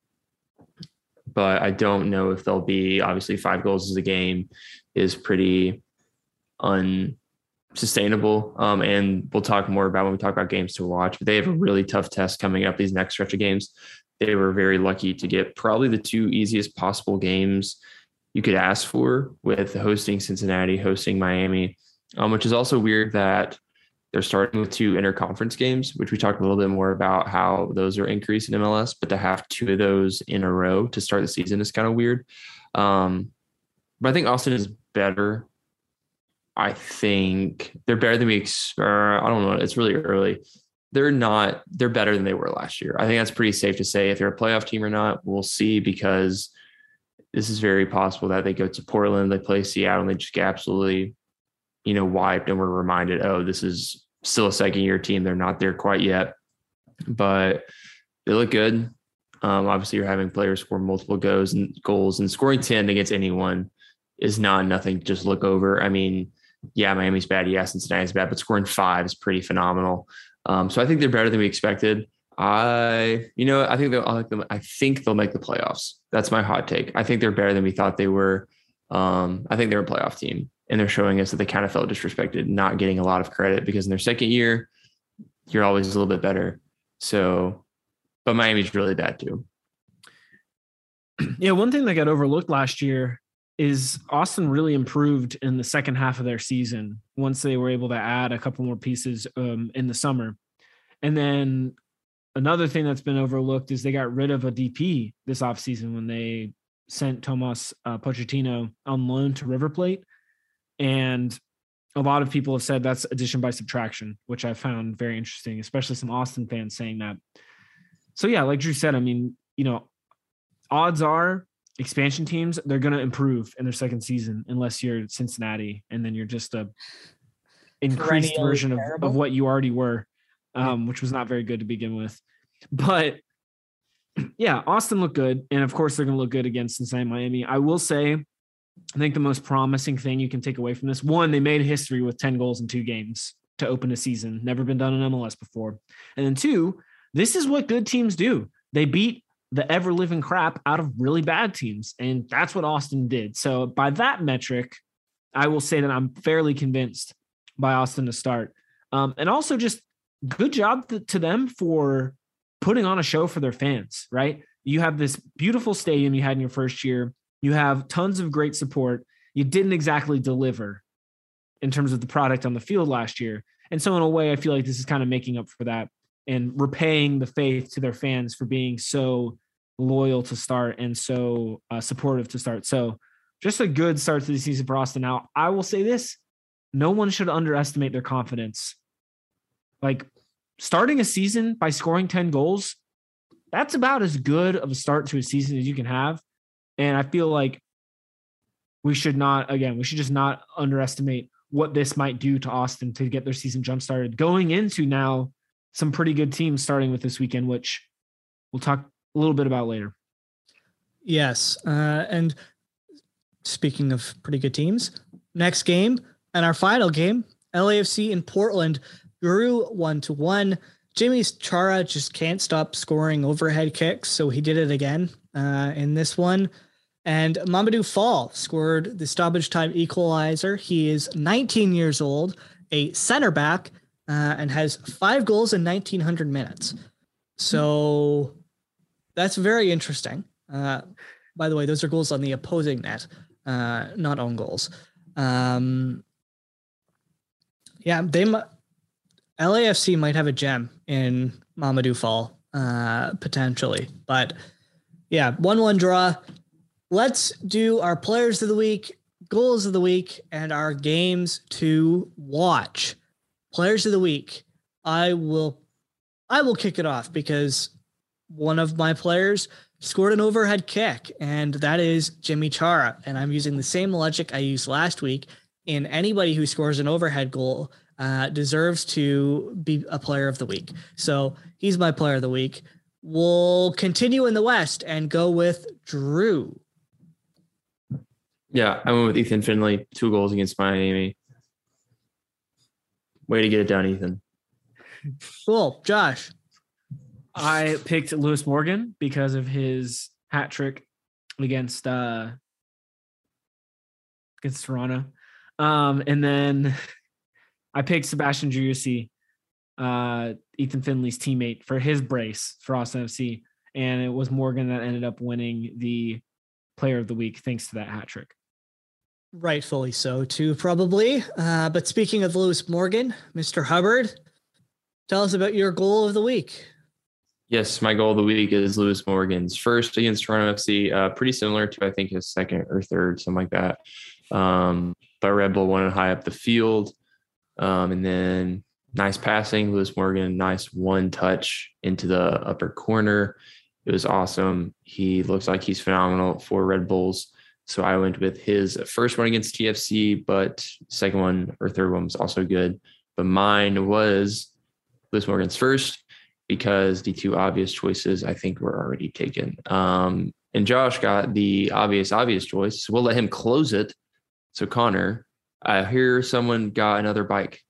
But I don't know if they'll be obviously five goals a game is pretty unsustainable. Um, and we'll talk more about when we talk about games to watch. But they have a really tough test coming up these next stretch of games. They were very lucky to get probably the two easiest possible games you could ask for with hosting Cincinnati, hosting Miami, um, which is also weird that they're starting with two interconference games, which we talked a little bit more about how those are increased in MLS, but to have two of those in a row to start the season is kind of weird. Um, but I think Austin is better. I think they're better than we. Ex- I don't know. It's really early. They're not. They're better than they were last year. I think that's pretty safe to say. If they're a playoff team or not, we'll see because this is very possible that they go to Portland, they play Seattle, and they just get absolutely, you know, wiped, and we're reminded, oh, this is still a second year team. They're not there quite yet, but they look good. Um, obviously, you're having players score multiple goals and goals, and scoring ten against anyone is not nothing to just look over. I mean, yeah, Miami's bad, yeah, Cincinnati's bad, but scoring five is pretty phenomenal. Um, so I think they're better than we expected. I, you know, I think they'll. I think they'll make the playoffs. That's my hot take. I think they're better than we thought they were. Um, I think they're a playoff team and they're showing us that they kind of felt disrespected, not getting a lot of credit because in their second year, you're always a little bit better. So, but Miami's really bad too. Yeah, one thing that got overlooked last year is Austin really improved in the second half of their season once they were able to add a couple more pieces um, in the summer. And then another thing that's been overlooked is they got rid of a DP this offseason when they sent Tomas uh, Pochettino on loan to River Plate. And a lot of people have said that's addition by subtraction, which I found very interesting, especially some Austin fans saying that. So yeah, like Drew said, I mean, you know, odds are expansion teams they're going to improve in their second season unless you're Cincinnati and then you're just a increased version of, terrible. of what you already were, um, which was not very good to begin with. But yeah, Austin looked good, and of course they're going to look good against Cincinnati, Miami. I will say, I think the most promising thing you can take away from this one, they made history with ten goals in two games to open a season, never been done in MLS before, and then two, this is what good teams do. They beat the ever living crap out of really bad teams, and that's what Austin did. So by that metric, I will say that I'm fairly convinced by Austin to start, um, and also just good job to, to them for putting on a show for their fans, right? You have this beautiful stadium you had in your first year. You have tons of great support. You didn't exactly deliver in terms of the product on the field last year. And so, in a way, I feel like this is kind of making up for that and repaying the faith to their fans for being so loyal to start and so uh, supportive to start. So, just a good start to the season for Austin. Now, I will say this no one should underestimate their confidence. Like, starting a season by scoring 10 goals, that's about as good of a start to a season as you can have. And I feel like we should not, again, we should just not underestimate what this might do to Austin to get their season jump started. Going into now some pretty good teams starting with this weekend, which we'll talk a little bit about later. Yes. Uh, and speaking of pretty good teams, next game and our final game, LAFC in Portland grew one to one. Yimmi's Chara just can't stop scoring overhead kicks, so he did it again uh, in this one. And Mamadou Fall scored the stoppage time equalizer. He is 19 years old, a center back, uh, and has five goals in 1900 minutes. So that's very interesting. Uh, by the way, those are goals on the opposing net, uh, not own goals. Um, yeah, they LAFC might have a gem in Mamadou Fall uh, potentially, but yeah, one-one draw. Let's do our players of the week, goals of the week, and our games to watch. Players of the week. I will, I will kick it off because one of my players scored an overhead kick, and that is Yimmi Chara. And I'm using the same logic I used last week. In anybody who scores an overhead goal uh, deserves to be a player of the week. So he's my player of the week. We'll continue in the West and go with Drew. Yeah, I went with Ethan Finlay, two goals against Miami. Way to get it done, Ethan. Cool. Josh. I picked Lewis Morgan because of his hat trick against uh against Toronto. Um, and then I picked Sebastian Driussi, uh, Ethan Finlay's teammate, for his brace for Austin FC. And it was Morgan that ended up winning the player of the week thanks to that hat trick. Rightfully so, too, probably. Uh, but speaking of Lewis Morgan, Mr. Hubbard, tell us about your goal of the week. Yes, my goal of the week is Lewis Morgan's first against Toronto FC. Uh, pretty similar to I think his second or third, something like that. Um, but Red Bull won it high up the field, um, and then nice passing. Lewis Morgan, nice one touch into the upper corner. It was awesome. He looks like he's phenomenal for Red Bulls. So I went with his first one against TFC, but second one or third one was also good. But mine was Lewis Morgan's first because the two obvious choices I think were already taken. Um, and Josh got the obvious, obvious choice. So we'll let him close it. So Connor, I hear someone got another bike.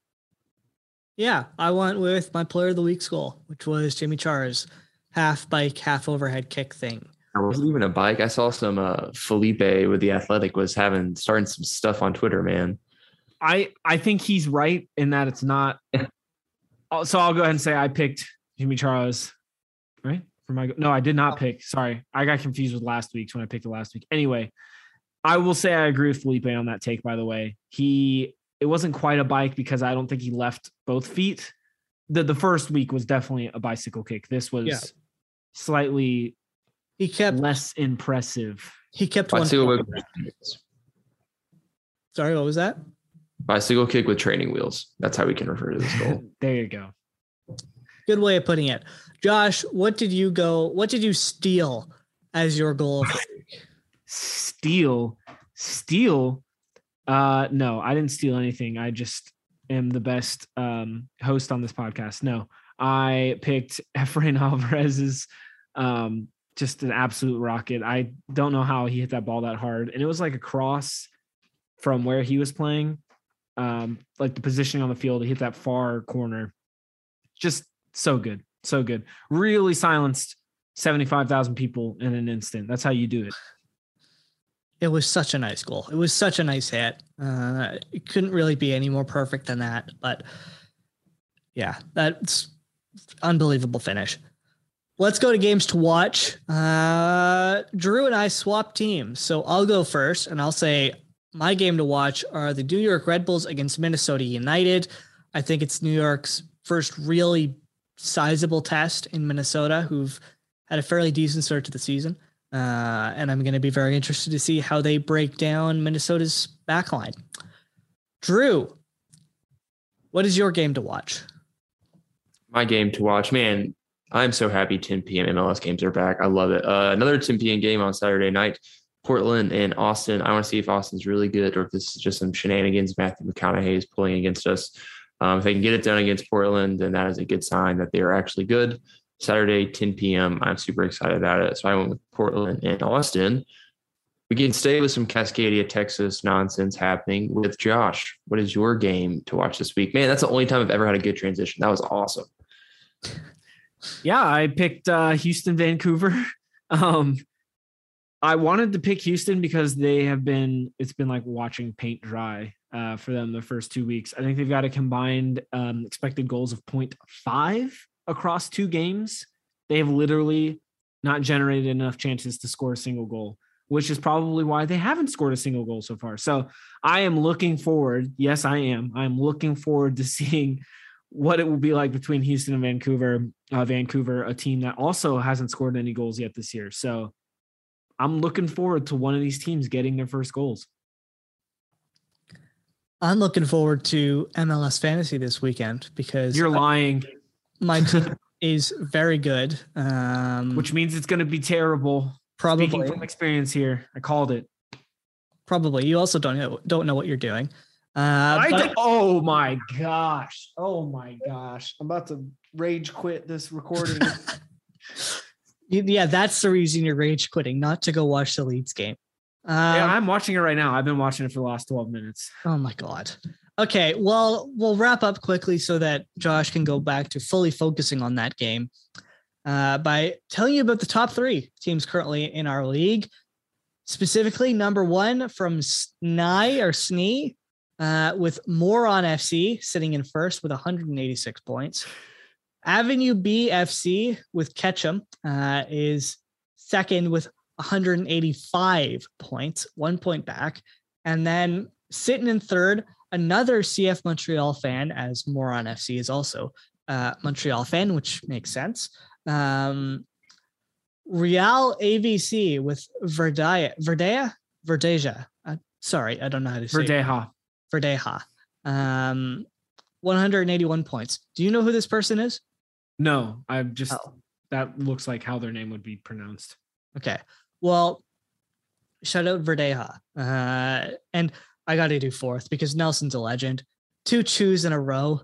Yeah, I went with my player of the week's goal, which was Yimmi Chara's half bike, half overhead kick thing. I wasn't even a bike. I saw some uh, Felipe with the Athletic was having starting some stuff on Twitter, man. I I think he's right in that it's not. Oh, so I'll go ahead and say I picked Jimmy Charles, right? For my no, I did not pick. Sorry, I got confused with last week's when I picked it last week. Anyway, I will say I agree with Felipe on that take. By the way, he it wasn't quite a bike because I don't think he left both feet. The the first week was definitely a bicycle kick. This was Yeah. slightly He kept less impressive. he kept one. Bicycle foot. whip. Sorry, what was that? Bicycle kick with training wheels. That's how we can refer to this goal. there you go. Good way of putting it. Josh, what did you go? What did you steal as your goal? steal, steal. Uh, no, I didn't steal anything. I just am the best um, host on this podcast. No, I picked Efrain Alvarez's um, just an absolute rocket. I don't know how he hit that ball that hard, and it was like a cross from where he was playing, um, like the positioning on the field. He hit that far corner, just so good, so good. Really silenced seventy five thousand people in an instant. That's how you do it. It was such a nice goal. It was such a nice hit. Uh, it couldn't really be any more perfect than that. But yeah, that's unbelievable finish. Let's go to games to watch. Uh, Drew and I swap teams. So I'll go first and I'll say my game to watch are the New York Red Bulls against Minnesota United. I think it's New York's first really sizable test in Minnesota, who've had a fairly decent start to the season. Uh, and I'm going to be very interested to see how they break down Minnesota's backline. Drew, what is your game to watch? My game to watch, man. I'm so happy 10 p.m. MLS games are back. I love it. Uh, another 10 p.m. game on Saturday night. Portland and Austin. I want to see if Austin's really good or if this is just some shenanigans Matthew McConaughey is pulling against us. Um, if they can get it done against Portland, then that is a good sign that they are actually good. Saturday, 10 p.m. I'm super excited about it. So I went with Portland and Austin. We can stay with some Cascadia, Texas nonsense happening with Josh. What is your game to watch this week? Man, that's the only time I've ever had a good transition. That was awesome. Yeah, I picked uh, Houston, Vancouver. Um, I wanted to pick Houston because they have been, it's been like watching paint dry uh, for them the first two weeks. I think they've got a combined um, expected goals of 0.5 across two games. They have literally not generated enough chances to score a single goal, which is probably why they haven't scored a single goal so far. So I am looking forward. Yes, I am. I'm looking forward to seeing what it will be like between Houston and Vancouver. Uh, Vancouver, a team that also hasn't scored any goals yet this year. So I'm looking forward to one of these teams getting their first goals. I'm looking forward to MLS fantasy this weekend because you're lying. My team is very good, um, which means it's going to be terrible. Probably Speaking from experience here, I called it. Probably. You also don't know don't know what you're doing. Uh, I but, oh my gosh! Oh my gosh! I'm about to rage quit this recording. yeah, that's the reason you're rage quitting, not to go watch the Leeds game. Um, yeah, I'm watching it right now. I've been watching it for the last 12 minutes. Oh my god. Okay, well, we'll wrap up quickly so that Josh can go back to fully focusing on that game uh, by telling you about the top three teams currently in our league. Specifically, number one from Sny or Snee uh, with Moron FC sitting in first with 186 points. Avenue B FC with Ketchum uh, is second with 185 points, one point back. And then sitting in third, another CF Montreal fan, as Moron FC is also a Montreal fan, which makes sense. Um, Real AVC with Verdaya, Verdea, Verdeja. Uh, sorry, I don't know how to say Verdeja. It. Verdeja. Um, 181 points. Do you know who this person is? No, I'm just oh. that looks like how their name would be pronounced. Okay. Well, shout out Verdeja. Uh, and I got to do fourth because Nelson's a legend. Two chews in a row.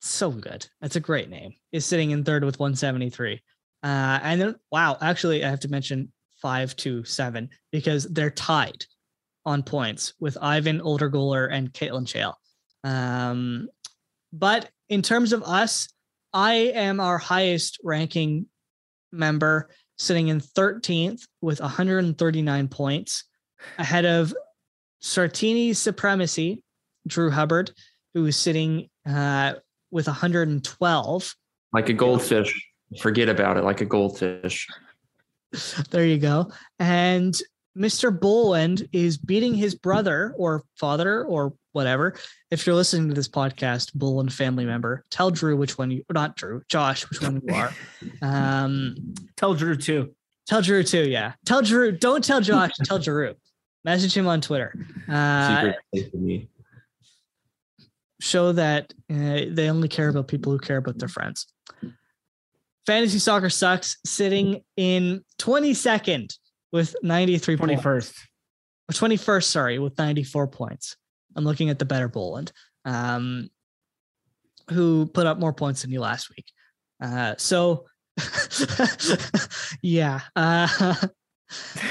So good. That's a great name. Is sitting in third with 173. Uh, and then, wow, actually, I have to mention five to seven because they're tied on points with Ivan Oldergoler and Caitlin Chale. Um, but in terms of us, I am our highest ranking member, sitting in 13th with 139 points, ahead of Sartini's Supremacy, Drew Hubbard, who is sitting uh, with 112. Like a goldfish. Forget about it, like a goldfish. there you go. And Mr. Boland is beating his brother or father or whatever. If you're listening to this podcast, Boland family member, tell Drew which one you, are not Drew, Josh, which one you are. Um, tell Drew too. Tell Drew too. Yeah. Tell Drew. Don't tell Josh. tell Drew. Message him on Twitter. Uh, Secret for me. show that uh, they only care about people who care about their friends. Fantasy soccer sucks, sitting in 22nd with 93 Twenty points. first. Or 21st, sorry, with 94 points. I'm looking at the better Boland, um, who put up more points than you last week. Uh, so, yeah, uh,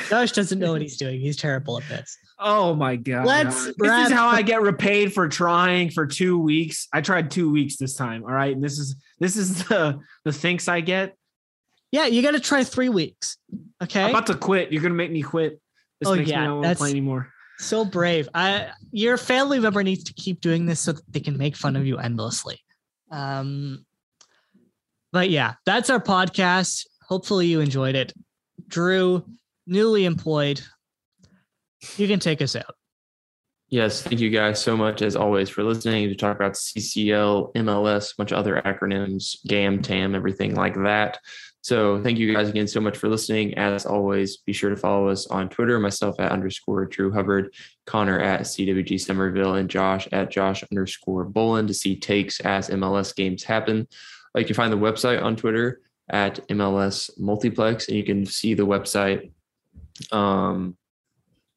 Josh doesn't know what he's doing. He's terrible at this. Oh my god! Let's this wrap is how I get repaid for trying for two weeks. I tried two weeks this time. All right, and this is this is the the thanks I get. Yeah, you got to try three weeks. Okay. I'm about to quit. You're gonna make me quit. This Oh, makes yeah, me not want to that's- play anymore. so brave. I your family member needs to keep doing this so that they can make fun of you endlessly. Um but yeah, that's our podcast. Hopefully you enjoyed it. Drew, newly employed. You can take us out. Yes, thank you guys so much as always for listening to talk about CCL, MLS, a bunch of other acronyms, GAM, TAM, everything like that. So thank you guys again so much for listening. As always, be sure to follow us on Twitter, myself at underscore Drew Hubbard, Connor at CWG Somerville, and Josh at Josh underscore Bolin to see takes as MLS games happen. Uh, You can find the website on Twitter at MLS Multiplex, and you can see the website um,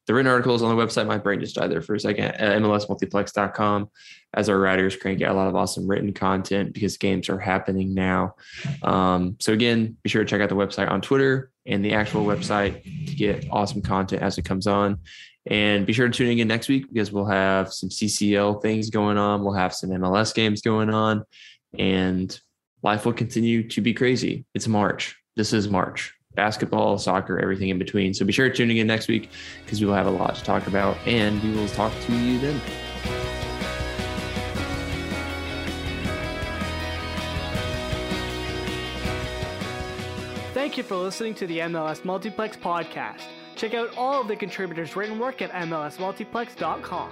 the written articles on the website. My brain just died there for a second. MLSmultiplex.com. As our writers crank out a lot of awesome written content because games are happening now. Um, so again, be sure to check out the website on Twitter and the actual website to get awesome content as it comes on. And be sure to tune in next week because we'll have some CCL things going on. We'll have some MLS games going on, and life will continue to be crazy. It's March. This is March. Basketball, soccer, everything in between. So be sure to tune in next week because we will have a lot to talk about, and we will talk to you then. Thank you for listening to the MLS Multiplex podcast. Check out all of the contributors' written work at MLSMultiplex.com.